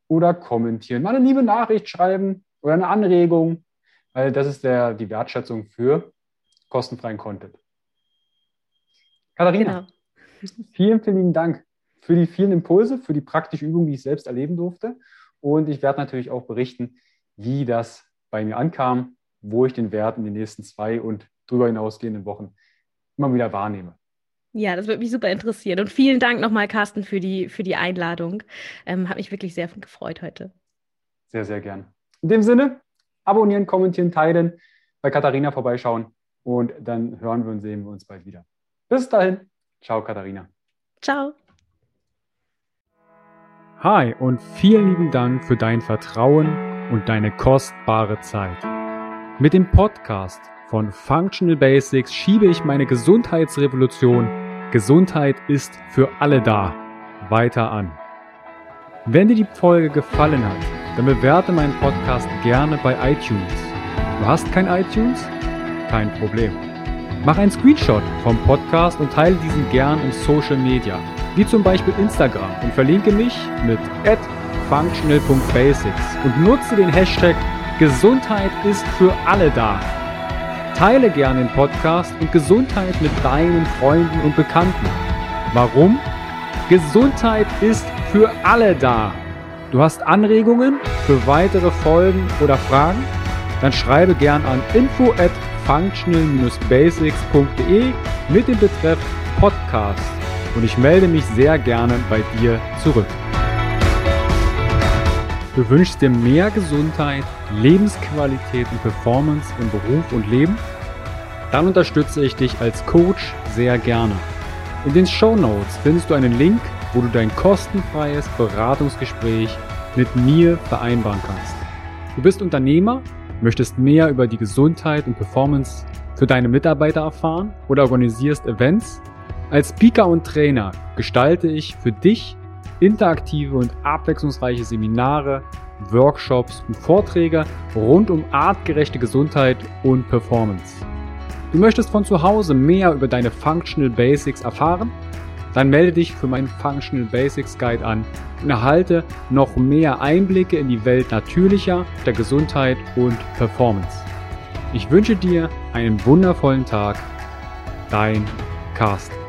oder kommentieren, mal eine liebe Nachricht schreiben oder eine Anregung, weil das ist der, die Wertschätzung für kostenfreien Content. Katharina, genau. vielen, vielen Dank für die vielen Impulse, für die praktische Übung, die ich selbst erleben durfte. Und ich werde natürlich auch berichten, wie das bei mir ankam, wo ich den Wert in den nächsten zwei und darüber hinausgehenden Wochen immer wieder wahrnehme. Ja, das würde mich super interessieren. Und vielen Dank nochmal, Carsten, für die, für die Einladung. Ähm, hat mich wirklich sehr gefreut heute. Sehr, sehr gern. In dem Sinne, abonnieren, kommentieren, teilen, bei Katharina vorbeischauen und dann hören wir und sehen wir uns bald wieder. Bis dahin. Ciao, Katharina. Ciao. Hi und vielen lieben Dank für dein Vertrauen und deine kostbare Zeit. Mit dem Podcast von Functional Basics schiebe ich meine Gesundheitsrevolution Gesundheit ist für alle da weiter an. Wenn dir die Folge gefallen hat, dann bewerte meinen Podcast gerne bei iTunes. Du hast kein iTunes? Kein Problem. Mach einen Screenshot vom Podcast und teile diesen gern in Social Media, wie zum Beispiel Instagram und verlinke mich mit functional.basics und nutze den Hashtag Gesundheit ist für alle da. Teile gern den Podcast und Gesundheit mit deinen Freunden und Bekannten. Warum? Gesundheit ist für alle da. Du hast Anregungen für weitere Folgen oder Fragen? Dann schreibe gern an info at functional-basics.de mit dem Betreff Podcast und ich melde mich sehr gerne bei dir zurück. Du wünschst dir mehr Gesundheit, Lebensqualität und Performance in Beruf und Leben? Dann unterstütze ich dich als Coach sehr gerne. In den Show Notes findest du einen Link, wo du dein kostenfreies Beratungsgespräch mit mir vereinbaren kannst. Du bist Unternehmer möchtest mehr über die Gesundheit und Performance für deine Mitarbeiter erfahren oder organisierst Events? Als Speaker und Trainer gestalte ich für dich interaktive und abwechslungsreiche Seminare, Workshops und Vorträge rund um artgerechte Gesundheit und Performance. Du möchtest von zu Hause mehr über deine Functional Basics erfahren? Dann melde dich für meinen Functional Basics Guide an und erhalte noch mehr Einblicke in die Welt natürlicher, der Gesundheit und Performance. Ich wünsche dir einen wundervollen Tag. Dein Carsten.